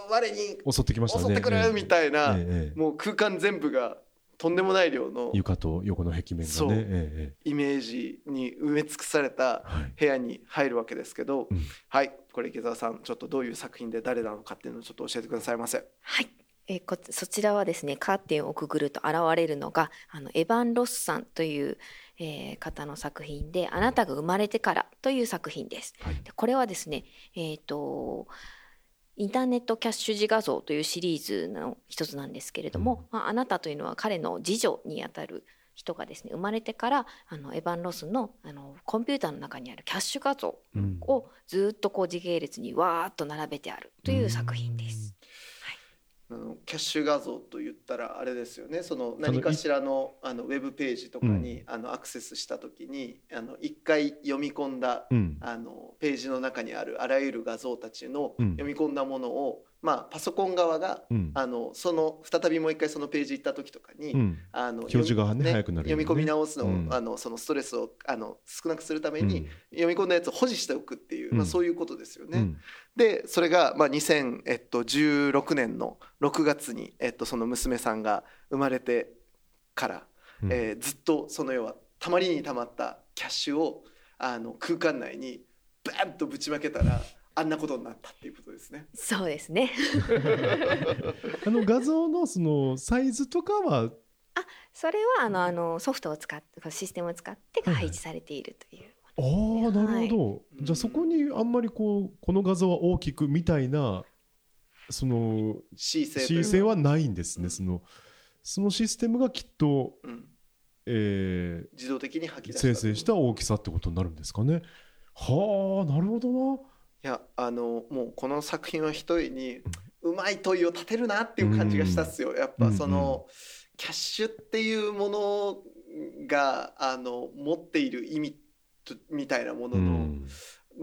我に襲ってきましたね。襲ってくるみたいな、ええええもう空間全部がとんでもない量の床と横の壁面がね。えええイメージに埋め尽くされた。部屋に入るわけですけど、うんはいこれ池澤さんちょっとどういう作品で誰なのかっていうのをちょっと教えてくださいませ。はい。えーこそちらはですねカーテンをくぐると現れるのがあのエヴァン・ロスさんという、えー方の作品で「あなたが生まれてから」という作品です。はいでこれはですねえっ、とインターネットキャッシュ自画像というシリーズの一つなんですけれども、まあ、あなたというのは彼の次女にあたる人がですね生まれてからあのエヴァン・ロスのあのコンピューターの中にあるキャッシュ画像うんをずっとこう時系列にわーっと並べてあるという作品です。あのキャッシュ画像と言ったらあれですよね。その何かしらのあのウェブページとかに、あのアクセスした時にあの一回読み込んだうん。あのページの中にあるあらゆる画像たちのうん。読み込んだものを、まあ、パソコン側がうん。あのその再びもう一回そのページ行った時とかに、うん。あの表示がね読み早くなるよね読み込み直すの,、うんあのそのストレスをあの少なくするために、うん読み込んだやつを保持しておくっていう、うんまあ、そういうことですよね。うんでそれが、まあ、2016年の6月に、えっと、その娘さんが生まれてから、うんえーずっとその要はたまりにたまったキャッシュをあの空間内にバンとぶちまけたらあんなことになったっていうことですね。そうですね。あの画像のそのサイズとかは？それはあのあのソフトを使ってシステムを使ってはいはい配置されているという。ああなるほど、い。じゃあそこにあんまりこうこの画像は大きくみたいなその視線は？ないんですね、うんそのそのシステムがきっと、うん、え自動的に吐きー、出生成した大きさってことになるんですかね。はあなるほどないやあのもうこの作品は一重にうまい問いを立てるなっていう感じがしたっすよ。やっぱその、キャッシュっていうものがあの持っている意味とみたいなものうの、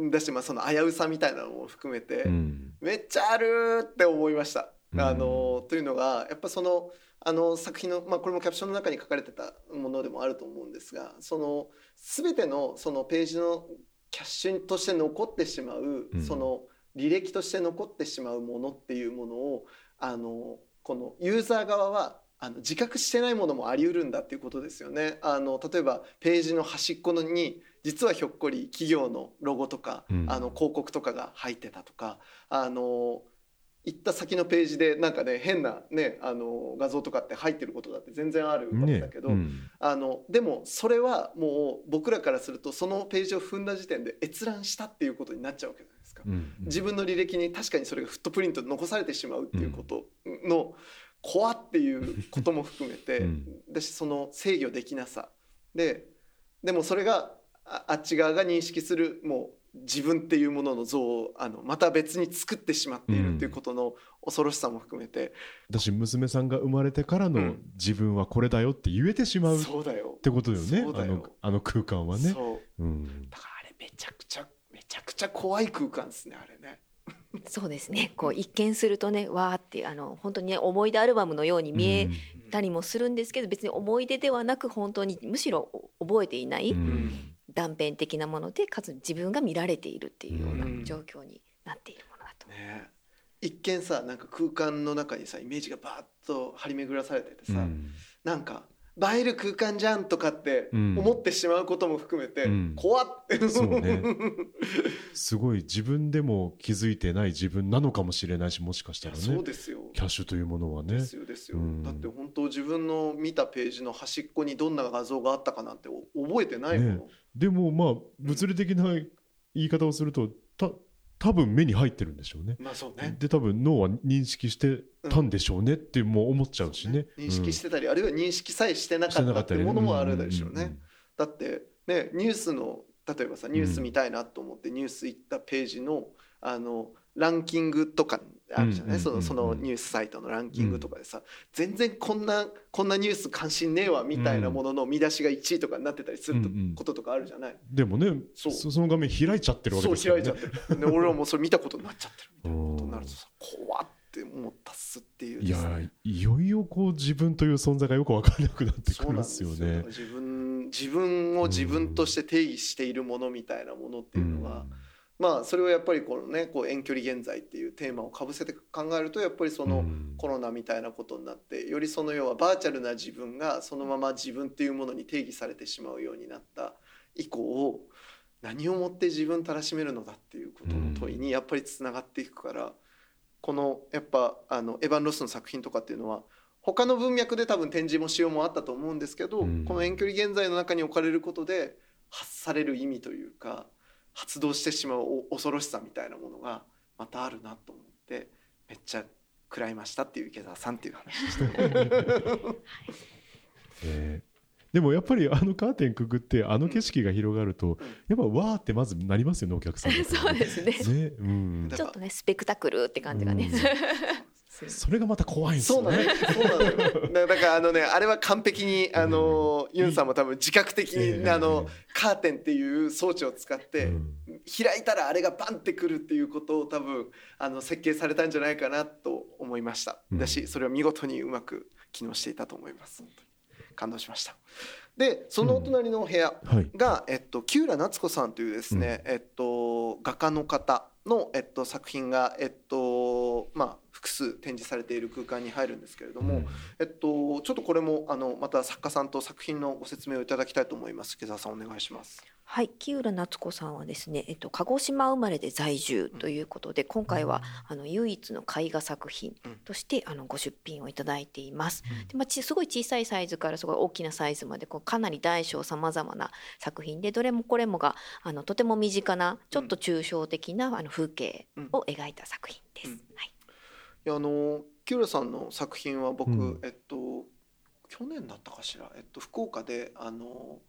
ん。だしまあその危うさみたいなのも含めて、うん。めっちゃあるって思いました。うん。あのというのがやっぱそのあの作品の、まあ、これもキャプションの中に書かれてたものでもあると思うんですがその全てのそのページのキャッシュとして残ってしまう、うんその履歴として残ってしまうものっていうものをあのこのユーザー側はあの自覚してないものもあり得るんだっていうことですよね。あの例えばページの端っこのに実はひょっこり企業のロゴとか、うんあの広告とかが入ってたとかあの行った先のページでなんかね変な、ね、あの画像とかって入ってることだって全然あるわけねだけど、うん。あのでもそれはもう僕らからするとそのページを踏んだ時点で閲覧したっていうことになっちゃうわけじゃないですか。うん自分の履歴に確かにそれがフットプリントで残されてしまうっていうことの怖っていうことも含めて、うん。だしその制御できなさ。ででもそれがああっち側が認識するもう自分っていうものの像をあのまた別に作ってしまっているっていうことの恐ろしさも含めて、だし娘さんが生まれてからのうん。自分はこれだよって言えてしまううだよてことよね。そうだよ。あのあの空間はね。そう。うん。だからあれめちゃくちゃめちゃくちゃ怖い空間ですねあれね。そうですね。こう一見するとね、わーってあの本当にね思い出アルバムのように見えたりもするんですけど、別に思い出ではなく本当にむしろ覚えていない。うんうん断片的なもので、かつ自分が見られているっていうようなうん。状況になっているものだと。ね。一見さなんか空間の中にさイメージがバーッと張り巡らされててさ、うん。なんか映える空間じゃんとかってうん。思ってしまうことも含めて、うん。怖って。そうね。すごい自分でも気づいてない自分なのかもしれないしもしかしたらそうねですよ。キャッシュというものはね。ですよですよ、うん。だって本当自分の見たページの端っこにどんな画像があったかなんてお覚えてないもの、ねでもまあ物理的な言い方をするとた多分目に入ってるんでしょうね。まあそうね。で多分脳は認識してたんでしょうねってもう思っちゃうしね。認識してたり、あるいは認識さえしてなかったっていうものもあるでしょうね、んんん。だってねニュースの例えばさニュース見たいなと思ってニュース行ったページのあのランキングとかあるじゃない、うんうんうんうんそのそのニュースサイトのランキングとかでさ、全然こんなこんなニュース関心ねえわみたいなものの見出しが1位とかになってたりすることとかあるじゃない、でもねそう。そその画面開いちゃってるわけそうですよね。開いちゃってる。で俺はもうそれ見たことになっちゃってるみたいな。ことになるとさ怖って思ったっすっていう。ねやいよいよこう自分という存在がよく分からなくなってくるんですよね。ですよ。自分自分を自分として定義しているものみたいなものっていうのは、まあそれをやっぱりこのねこう遠距離現在っていうテーマをかぶせて考えるとやっぱりそのうん。コロナみたいなことになってよりその要はバーチャルな自分がそのまま自分っていうものに定義されてしまうようになった以降何をもって自分たらしめるのだっていうことの問いにやっぱりつながっていくからこのやっぱあのエヴァン・ロスの作品とかっていうのは他の文脈で多分展示もしようもあったと思うんですけど、うん。この遠距離現在の中に置かれることで発される意味というか発動してしまうお恐ろしさみたいなものがまたあるなと思ってめっちゃ食らいましたっていう池澤さんっていう話でした。え ーでもやっぱりあのカーテンくぐってあの景色が広がると、やっぱわーってまずなりますよねお客さん そうですね。ね、うん、ちょっとねスペクタクルって感じがね、うんそれがまた怖いんですよねそうなのよ。そうなのよ。だだからあのねあれは完璧にあのユンさんも多分自覚的ええにあのカーテンっていう装置を使ってうん開いたらあれがバンってくるっていうことを多分あの設計されたんじゃないかなと思いました。うんだしそれは見事にうまく機能していたと思います。本当に感動しました。でそのお隣のお部屋はいが、えっと、木浦夏子さんというですね、えっと、画家の方の、えっと、作品が、えっとまあ、複数展示されている空間に入るんですけれども、うんえっと、ちょっとこれもあのまた作家さんと作品のご説明をいただきたいと思います。池澤さんお願いします。はい、木浦夏子さんはですね、えっと、鹿児島生まれで在住ということで、今回はあの唯一の絵画作品としてあのご出品をいただいています。でまあ、ちすごい小さいサイズからすごい大きなサイズまでこうかなり大小さまざまな作品でどれもこれもがあのとても身近なちょっと抽象的なあの風景を描いた作品です。うんはいいやあの木浦さんの作品は僕、うん。えっと去年だったかしら、えっと、福岡であの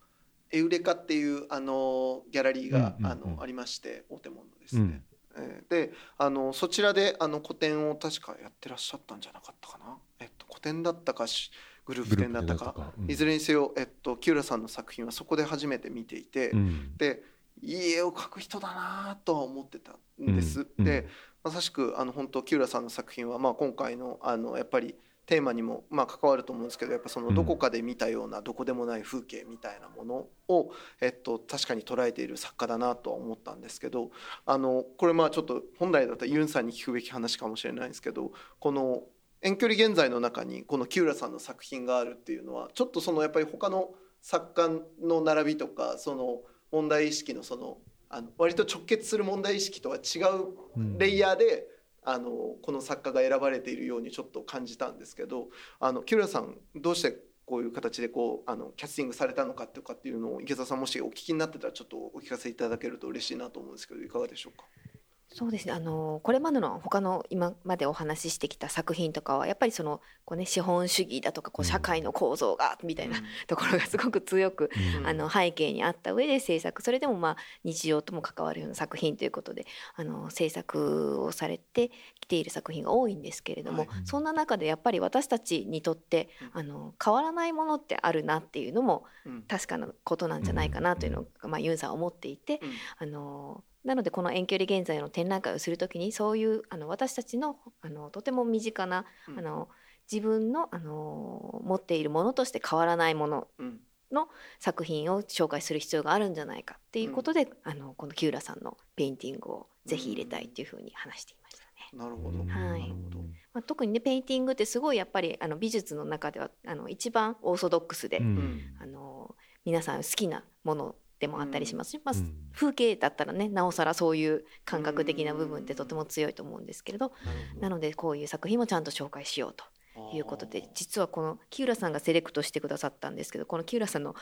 エウレカっていうあのギャラリーが、うんうんうんあのありまして大手門のですね、えーであのそちらであの個展を確かやってらっしゃったんじゃなかったかな、えっと、個展だったかしグループ展だったか。うん。いずれにせよ、えっと、木浦さんの作品はそこで初めて見ていて、うん。でいい絵を描く人だなとは思ってたんです。うん。でまさしくあの本当木浦さんの作品は、まあ、今回のあのやっぱりテーマにも、まあ、関わると思うんですけどやっぱそのうん。どこかで見たようなどこでもない風景みたいなものを、えっと、確かに捉えている作家だなとは思ったんですけどあのこれまあちょっと本来だったらユンさんに聞くべき話かもしれないんですけどこの遠距離現在の中にこの木浦さんの作品があるっていうのはちょっとそのやっぱり他の作家の並びとかその問題意識のそのあの割と直結する問題意識とは違うレイヤーで、あのこの作家が選ばれているようにちょっと感じたんですけどあの木浦さんどうしてこういう形でこうあのキャスティングされたのかとかっていうのを池澤さんもしお聞きになってたらちょっとお聞かせいただけると嬉しいなと思うんですけどいかがでしょうか？そうですね。あのこれまでの他の今までお話ししてきた作品とかはやっぱりそのこう、ね、資本主義だとかこううん。社会の構造がみたいなところがすごく強く、うん。あの背景にあった上で制作。それでもまあ日常とも関わるような作品ということであの制作をされてきている作品が多いんですけれども、はいそんな中でやっぱり私たちにとってうん。あの変わらないものってあるなっていうのもうん。確かなことなんじゃないかなというのが、まあ、ユンさんは思っていて、うん。あのなのでこの遠距離現在の展覧会をするときにそういうあの私たちのあのとても身近な、うん。あの自分のあの持っているものとして変わらないものうん。作品を紹介する必要があるんじゃないかっていうことで、あのこの木浦さんのペインティングをぜひ入れたいっていうふうに話していましたね。なるほど、うん。はい。なるほど。まあ、特にねペインティングってすごいやっぱりあの美術の中ではあの一番オーソドックスで、うん。うん。あの皆さん好きなものでもあったりしますし、まあうん。風景だったらねなおさらそういう感覚的な部分ってとても強いと思うんですけれどなのでこういう作品もちゃんと紹介しようということで実はこの木浦さんがセレクトしてくださったんですけどこの木浦さんの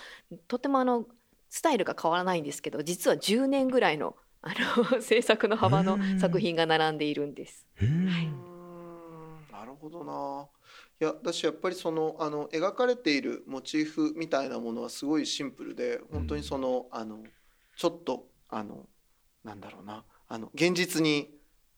とてもあのスタイルが変わらないんですけど実は10年ぐらいのあの 制作の幅の作品が並んでいるんです。へえうーん。なるほどないや私やっぱりそのあの描かれているモチーフみたいなものはすごいシンプルで本当にその,、あのちょっとあのなんだろうなあの現実に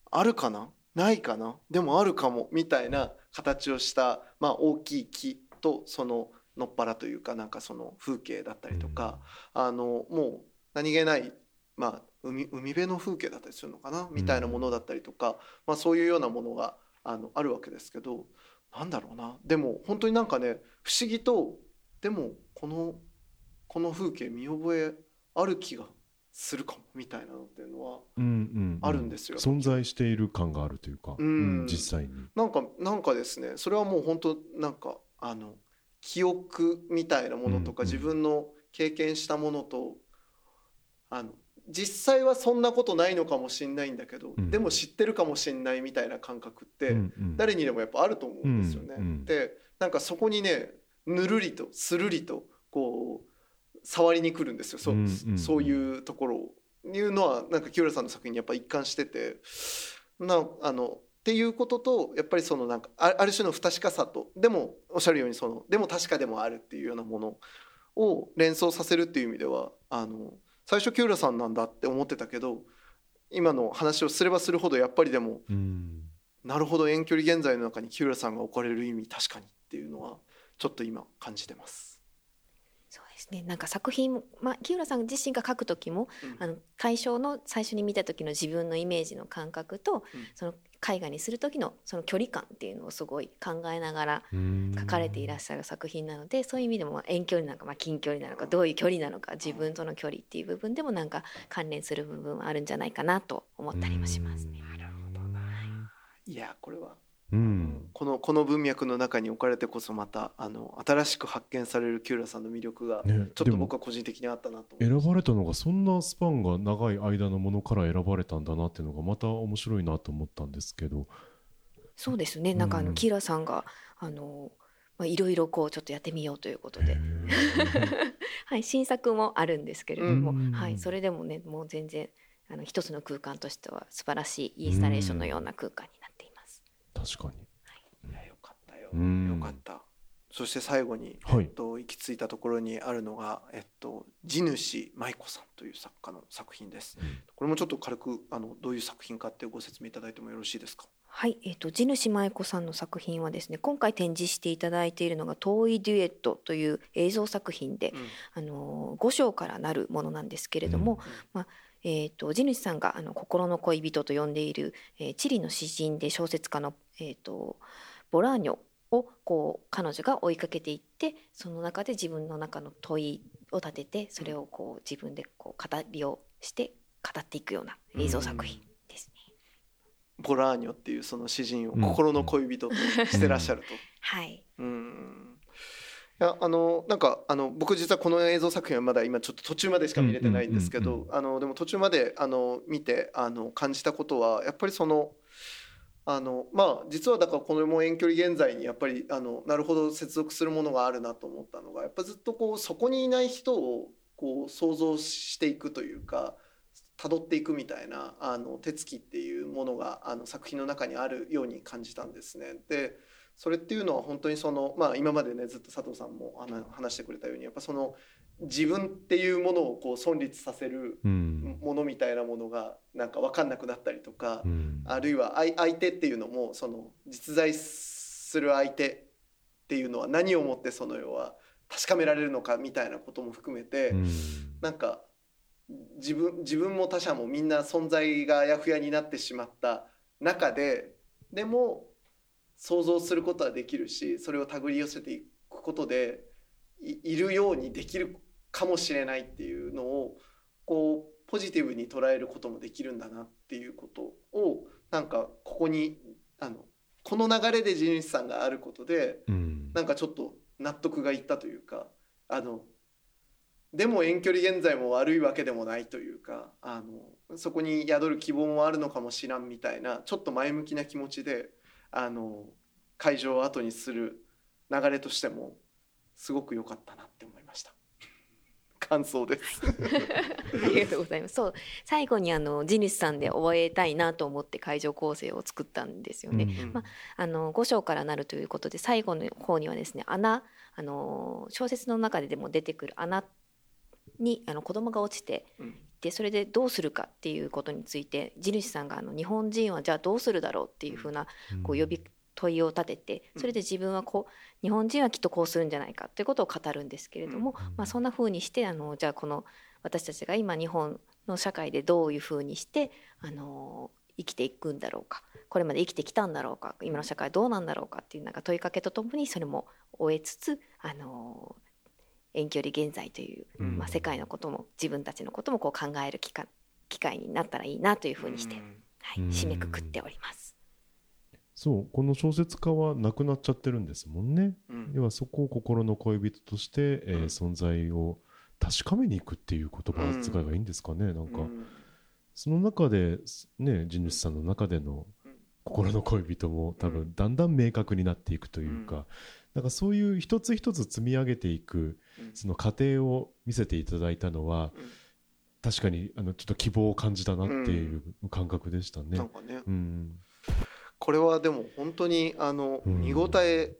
あるかな？ないかな？でもあるかもみたいな形をした、まあ、大きい木とそののっぱらというかなんかその風景だったりとか、あのもう何気ない、まあ、海海辺の風景だったりするのかな？みたいなものだったりとか、まあ、そういうようなものがあのあるわけですけどなんだろうな。でも本当になんかね不思議とでもこのこの風景見覚えある気がするかもみたいなのっていうのはうんうんあるんですよ。存在している感があるというか、うん。実際に。なんかなんかですねそれはもう本当なんかあの記憶みたいなものとか、うんうん。自分の経験したものとあの実際はそんなことないのかもしれないんだけど、うん。でも知ってるかもしれないみたいな感覚って、誰にでもやっぱあると思うんですよね。うん。うんでなんかそこにねぬるりとするりとこう触りに来るんですよ。そ,、うそういうところを。いうのはなんか清原さんの作品にやっぱ一貫しててなあのっていうこととやっぱりそのなんかあある種の不確かさとでもおっしゃるようにそのでも確かでもあるっていうようなものを連想させるっていう意味ではあの最初清原さんなんだって思ってたけど今の話をすればするほどやっぱりでもうん。なるほど遠距離現在の中に木浦さんが置かれる意味確かにっていうのはちょっと今感じてます。そうですね。なんか作品も、まあ、木浦さん自身が書く時も、うん。あの対象の最初に見た時の自分のイメージの感覚と、うん。その絵画にする時のその距離感っていうのをすごい考えながらうん。書かれていらっしゃる作品なのでそういう意味でもまあ遠距離なのか、まあ、近距離なのかどういう距離なのか自分との距離っていう部分でもなんか関連する部分はあるんじゃないかなと思ったりもしますね。いやこれは、うん。このこの文脈の中に置かれてこそまたあの新しく発見される木浦さんの魅力がねちょっと僕は個人的にあったなと思います。選ばれたのがそんなスパンが長い間のものから選ばれたんだなっていうのがまた面白いなと思ったんですけど。そうですね。なんかあうん。のキラさんがあのまあいろいろこうちょっとやってみようということで、へ はい、新作もあるんですけれども、うん。はい、それでもねもう全然あの一つの空間としては素晴らしいインスタレーションのような空間になっています。ー確かに。い。やよかったよ、うん。よかった。そして最後に、はい。えっと、行き着いたところにあるのが、えっと、地主舞子さんという作家の作品です、うん。これもちょっと軽くあのどういう作品かってご説明いただいてもよろしいですか？はい、えっ、と地主舞子さんの作品はですね今回展示していただいているのが「遠いデュエット」という映像作品で、あの5章からなるものなんですけれども、まあえー、と地主さんがあの心の恋人と呼んでいる、えーチリの詩人で小説家の、えー、とボラーニョをこう彼女が追いかけていってその中で自分の中の問いを立ててそれをこう自分でこう語りをして語っていくような映像作品ですね。ボラーニョっていうその詩人をうん。心の恋人としてらっしゃると。はい、うん。いやあのなんかあの僕実はこの映像作品はまだ今ちょっと途中までしか見れてないんですけどあのでも途中まであの見てあの感じたことはやっぱりそのあのまあ実はだからこのも遠距離現在にやっぱりあのなるほど接続するものがあるなと思ったのがやっぱずっとこうそこにいない人をこう想像していくというか辿っていくみたいなあの手つきっていうものがあの作品の中にあるように感じたんですね。でそれっていうのは本当にその、まあ、今までねずっと佐藤さんも話してくれたようにやっぱその自分っていうものをこう存立させるうん。ものみたいなものがなんか分かんなくなったりとか、うん。あるいは相相手っていうのもその実在する相手っていうのは何をもってその要は確かめられるのかみたいなことも含めて、うん。なんか自分自分も他者もみんな存在があやふやになってしまった中ででも想像することはできるしそれを手繰り寄せていくことでいいるようにできるかもしれないっていうのをこうポジティブに捉えることもできるんだなっていうことをなんかここにあのこの流れで地主さんがあることでうん。なんかちょっと納得がいったというかあのでも遠距離現在も悪いわけでもないというかあのそこに宿る希望もあるのかもしらんみたいなちょっと前向きな気持ちであの会場を後にする流れとしてもすごく良かったなって思いました。感想です。ありがとうございます。そう最後にあの地主さんで覚えたいなと思って会場構成を作ったんですよね。うんまあの5章からなるということで最後の方にはですね穴あの小説の中ででも出てくる穴にあの子供が落ちてうんでそれでどうするかっていうことについて地主さんがあの日本人はじゃあどうするだろうっていうふうなこう呼び問いを立ててそれで自分はこう日本人はきっとこうするんじゃないかということを語るんですけれども、うん。まあ、そんなふうにしてあのじゃあこの私たちが今日本の社会でどういうふうにしてあの生きていくんだろうかこれまで生きてきたんだろうか今の社会どうなんだろうかっていうなんか問いかけとともにそれも終えつつあの遠距離現在という、うん。まあ、世界のことも自分たちのこともこう考える機会機会になったらいいなというふうにして、はい、うん。締めくくっております。そうこの小説家は亡くなっちゃってるんですもんね。うん。要はそこを心の恋人として、えーうん。存在を確かめに行くっていう言葉遣いがいいんですかね、なんか、うんその中でね地主さんの中でのうん。心の恋人も多う分だんだん明確になっていくというか、うんなんかそういう一つ一つ積み上げていくうん。その過程を見せていただいたのはうん。確かにあのちょっと希望を感じたなっていう感覚でしたね。なん。かね。うん。これはでも本当にあのうん。見応え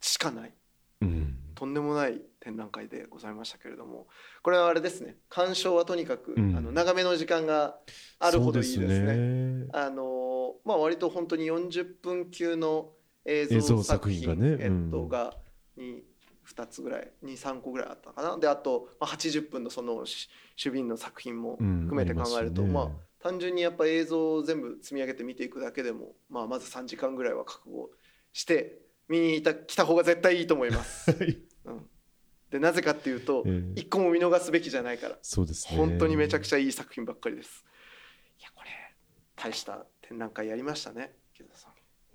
しかない。うん。とんでもない展覧会でございましたけれども。これはあれですね。鑑賞はとにかく、うん。あの長めの時間があるほどいいですね。すね。あのまあ割と本当に40分級の映映像像作品がねえっとうん。がに2つぐらい23個ぐらいあったかな。であと、まあ、80分のそのし守備員の作品もうん含めて考えると、ありまあますね単純にやっぱ映像を全部積み上げて見ていくだけでも、まあ、まず3時間ぐらいは覚悟して見に来た方が絶対いいと思います。はい。うん、でなぜかっていうと、ええ。一個も見逃すべきじゃないから。そうですね。本当にめちゃくちゃゃいい作品ばっかりです。いやこれ大した展覧会やりましたね池田さん。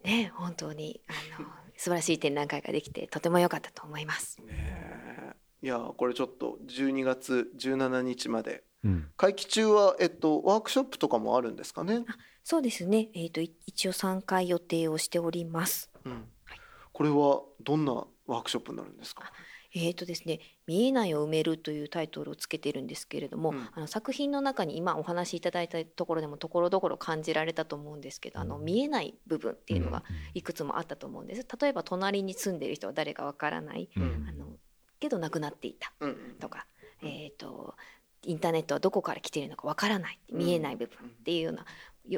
ね本当にあの素晴らしい展覧会ができてとても良かったと思います。ねえいやこれちょっと12月17日までうん会期中は、えっと、ワークショップとかもあるんですかね？そうですね。えっ、とい一応3回予定をしております。うん、これはどんなワークショップになるんですか？えっ、とですね、見えないを埋めるというタイトルをつけてるんですけれども、うん。あの作品の中に今お話しいただいたところでもところどころ感じられたと思うんですけど、あのうん見えない部分っていうのがうんいくつもあったと思うんです。例えば隣に住んでいる人は誰かわからない、うん。あのけど亡くなっていた。うんうん。とか、えっ、とインターネットはどこから来ているのかわからない。見えない部分っていうようなよ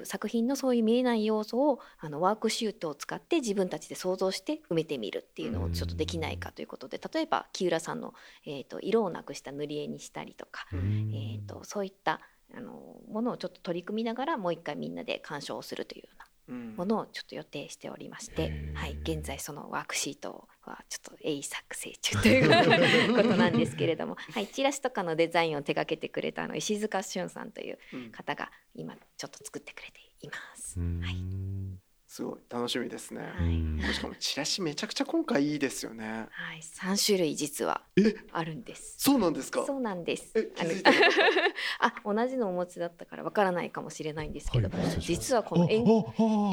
作品のそういう見えない要素をあのワークシュートを使って自分たちで想像して埋めてみるっていうのをちょっとできないかということで例えば木浦さんの、えー、と色をなくした塗り絵にしたりとか、うん。えー、とそういったあのものをちょっと取り組みながらもう一回みんなで鑑賞をするというような。うんものをちょっと予定しておりましてへ、ー。はい、現在そのワークシートはちょっと鋭意作成中ということなんですけれども、はい、チラシとかのデザインを手掛けてくれたあの石塚俊さんといううん方が今ちょっと作ってくれています。うん。はいすごい楽しみですね。はいうんしかもチラシめちゃくちゃ今回いいですよね。はい、3種類実はえ？あるんです。そうなんですか？そうなんですあ 同じのお持ちだったからわからないかもしれないんですけど、はい実はこの円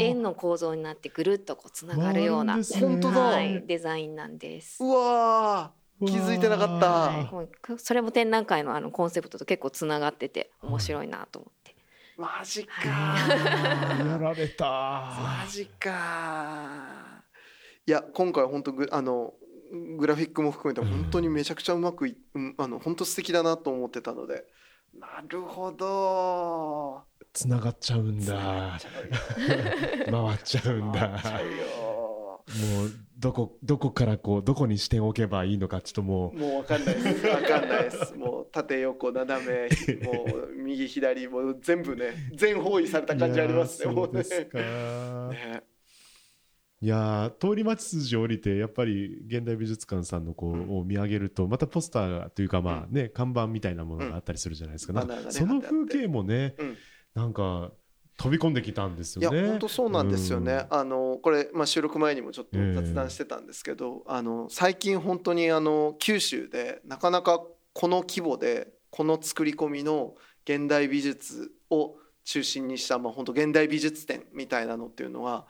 円の構造になってぐるっとこうつながるような、本当だはい、デザインなんです。うわー気づいてなかった。はい、それも展覧会のあのコンセプトと結構つながってて面白いなと思って。マジか。ーやられたマジか。いや今回本当ぐあのグラフィックも含めて本当にめちゃくちゃうまくい、うん、あの本当素敵だなと思ってたので。なるほど。つながっちゃうんだ回っちゃうよ 回っちゃうんだもうどこどこからこうどこに視点を置けばいいのかちょっともうもうわかんないです。わかんないです。もう縦横斜め、もう右左もう全部ね、全方位された感じありますね。もうね。そうですか ねいやー通り町筋降りてやっぱり現代美術館さんのこう、を見上げるとまたポスターがというかまあね、看板みたいなものがあったりするじゃないですか,、その風景もね、うんなんか飛び込んできたんですいやよね。本当そうなんですよね、うん。あのこれ、まあ、収録前にもちょっと雑談してたんですけど、あの最近本当にあの九州でなかなかこの規模でこの作り込みの現代美術を中心にした、まあ、本当現代美術展みたいなのっていうのは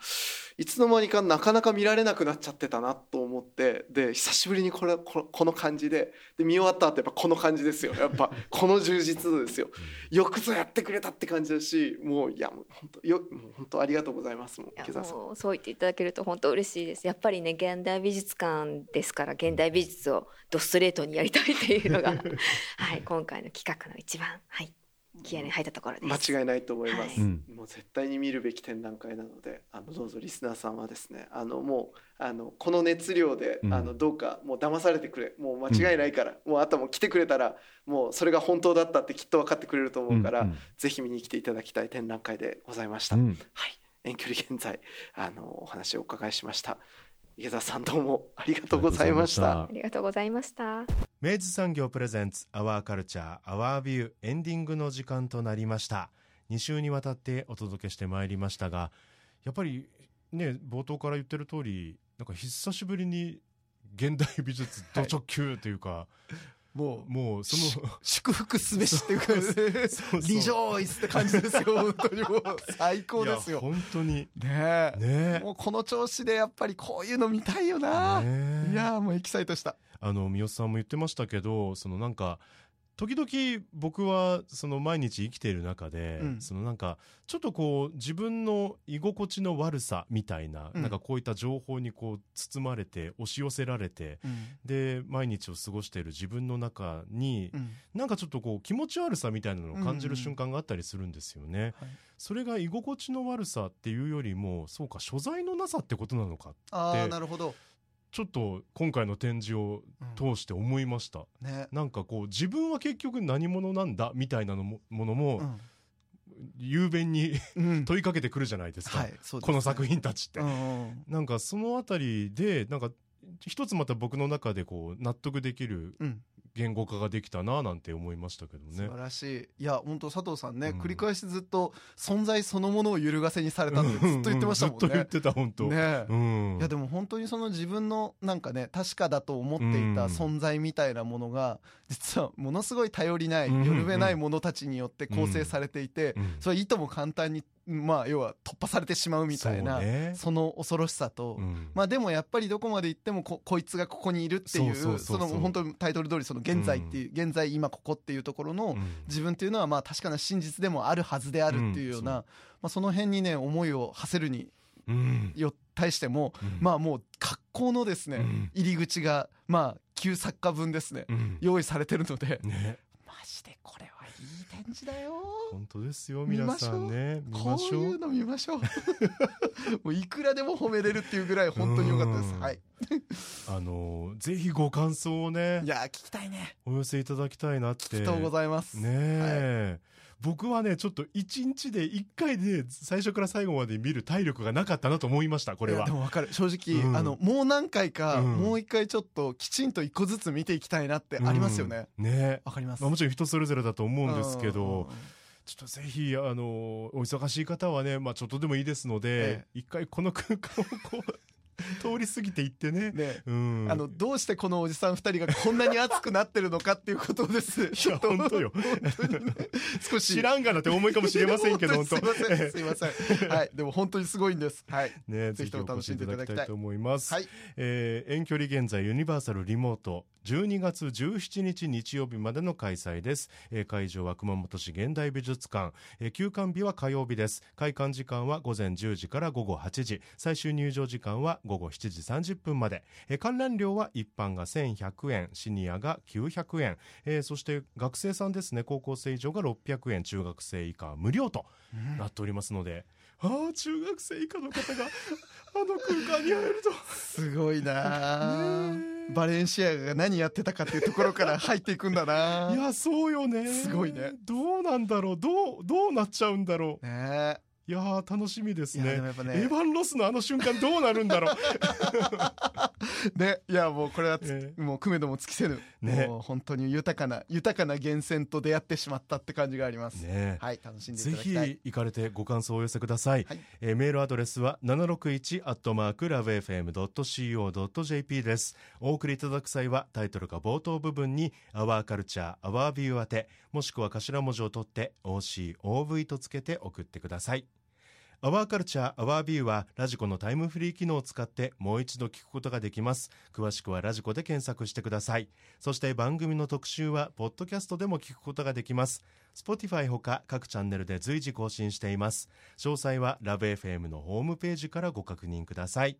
いつの間にかなかなか見られなくなっちゃってたなと思ってで久しぶりにこれここの感じでで見終わった後やっぱこの感じですよ。やっぱこの充実度ですよ。よくぞやってくれたって感じだしもういやもう本当よもう本当ありがとうございますもうそう言っていただけると本当嬉しいです。やっぱりね現代美術館ですから現代美術をドストレートにやりたいっていうのが はい今回の企画の一番はい気合いに入ったところです。間違いないと思います、はい。うんもう絶対に見るべき展覧会なのであのどうぞリスナーさんはですねあのもうあのこの熱量で、うん。あのどうかもう騙されてくれ。もう間違いないから、もうあともう来てくれたらもうそれが本当だったってきっと分かってくれると思うから、うんぜひ見に来ていただきたい展覧会でございました、うん。はい。遠距離現在あのお話をお伺いしました。池澤さんどうもありがとうございました。ありがとうございました明治産業 presents Our Culture, Our View エンディングの時間となりました。2週にわたってお届けしてまいりましたがやっぱりね冒頭から言ってる通りなんか久しぶりに現代美術ド直球というか、もうもうその祝福すべしっていうか rejoice って感じですよ 本当にもう。最高ですよ。本当に。ねえ。ねもうこの調子でやっぱりこういうの見たいよな、ねいやーもうエキサイトした。あの三好さんも言ってましたけどそのなんか時々僕はその毎日生きている中で、うん。そのなんかちょっとこう自分の居心地の悪さみたいな、うん。なんかこういった情報にこう包まれて押し寄せられてうん。で毎日を過ごしている自分の中に、うん。なんかちょっとこう気持ち悪さみたいなのを感じるうんうん瞬間があったりするんですよね。はい。それが居心地の悪さっていうよりもそうか所在のなさってことなのかああでなるほど、ちょっと今回の展示をうん。通して思いました。ね。なんかこう自分は結局何者なんだみたいなのもものもうん。雄弁にうん。問いかけてくるじゃないですか、はいすね。この作品たちって、うんうん。なんかそのあたりでなんか一つまた僕の中でこう納得できるうん言語化ができたななんて思いましたけどね。素晴らしい。いや本当佐藤さんね、うん。繰り返しずっと存在そのものを揺るがせにされたってずっと言ってましたもんね。ずっと言ってた本当、ね。えうん。いやでも本当にその自分のなんかね確かだと思っていた存在みたいなものが実はものすごい頼りないうんよるべない者たちによって構成されていてうん。それはいとも簡単にまあ要は突破されてしまうみたいなその恐ろしさとうん。まあでもやっぱりどこまで行ってもここいつがここにいるっていうその本当にタイトル通りその現在っていう現在今ここっていうところのうん。自分っていうのはまあ確かな真実でもあるはずであるっていうよううんな、まあ、その辺にね思いを馳せるにうん。よ対しても、うん。まあもう格好のですね、うん。入り口がまあ旧作家分ですね、うん。用意されてるのでね展示だよ。本当ですよ見皆ましょう。んさね。見こういうの見ましょう。もういくらでも褒めれるっていうぐらい本当に良かったです。うん。はい。あのぜひご感想をねいやー聞きたいね。お寄せいただきたいなって。ありがとうございます。ねえ、僕はねちょっと一日で一回で最初から最後まで見る体力がなかったなと思いましたこれは。でも分かる。正直、うん。あのもう何回か、うん。もう一回ちょっときちんと一個ずつ見ていきたいなってありますよね、うんね。わかります、まあ、もちろん人それぞれだと思うんですけうんどちょっとぜひあのお忙しい方はね、まあ、ちょっとでもいいですので、え。一回この空間をこう 通り過ぎていってね。ね。うん。あのどうしてこのおじさん二人がこんなに熱くなってるのかっていうことです。いや本当よ。本当にね。少し。知らんがなって思いかもしれませんけど 本すい当ません。すいません。はい。でも本当にすごいんです。はい。ね、ぜぜひともひお越しいただきたいと思います。はい。えー遠距離現在ユニバーサルリモート12月17日日曜日までの開催です、えー会場は熊本市現代美術館、えー休館日は火曜日です。開館時間は午前10時から午後8時。最終入場時間は午後7時30分まで、えー観覧料は一般が1100円。シニアが900円、えーそして学生さんですね。高校生以上が600円。中学生以下は無料となっておりますので、ああ中学生以下の方があの空間に入ると。すごいなバレンシアガが何やってたかっていうところから入っていくんだな。いやそうよね。すごいね。どうなんだろう。どうどうなっちゃうんだろねえいやー楽しみですね。でもやっぱね。エヴァン・ロスのあの瞬間どうなるんだろう。ねいやもうこれはつ、えもう組めども尽きせぬ、ね。もう本当に豊かな豊かな源泉と出会ってしまったって感じがあります、ね。はい楽しんでいぜただきたい。ひ行かれてご感想をお寄せください、はい。えーメールアドレスは761アットマークラブ FM.co.jp です。お送りいただく際はタイトルが冒頭部分に「アワーカルチャーアワービュー宛てもしくは頭文字を取って OCOV とつけて送ってくださいアワーカルチャーアワービューはラジコのタイムフリー機能を使ってもう一度聞くことができます。詳しくはラジコで検索してください。そして番組の特集はポッドキャストでも聞くことができます。Spotify ほか各チャンネルで随時更新しています。詳細はラブ f m のホームページからご確認ください。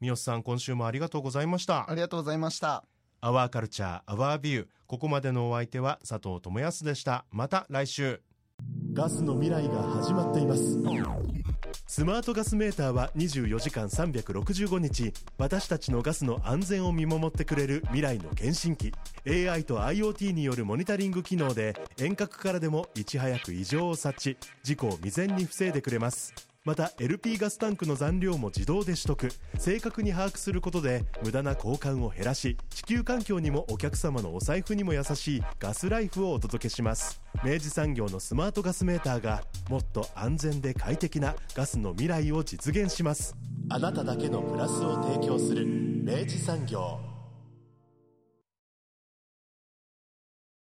三好さん今週もありがとうございました。ありがとうございました。アワーカルチャーアワービューここまでのお相手は佐藤智康でした。また来週。ガスの未来が始まっていますスマートガスメーターは24時間365日私たちのガスの安全を見守ってくれる未来の検診機。AI と IoT によるモニタリング機能で遠隔からでもいち早く異常を察知。事故を未然に防いでくれます。また LP ガスタンクの残量も自動で取得。正確に把握することで無駄な交換を減らし地球環境にもお客様のお財布にも優しいガスライフをお届けします。明治産業のスマートガスメーターがもっと安全で快適なガスの未来を実現します。あなただけのプラスを提供する明治産業。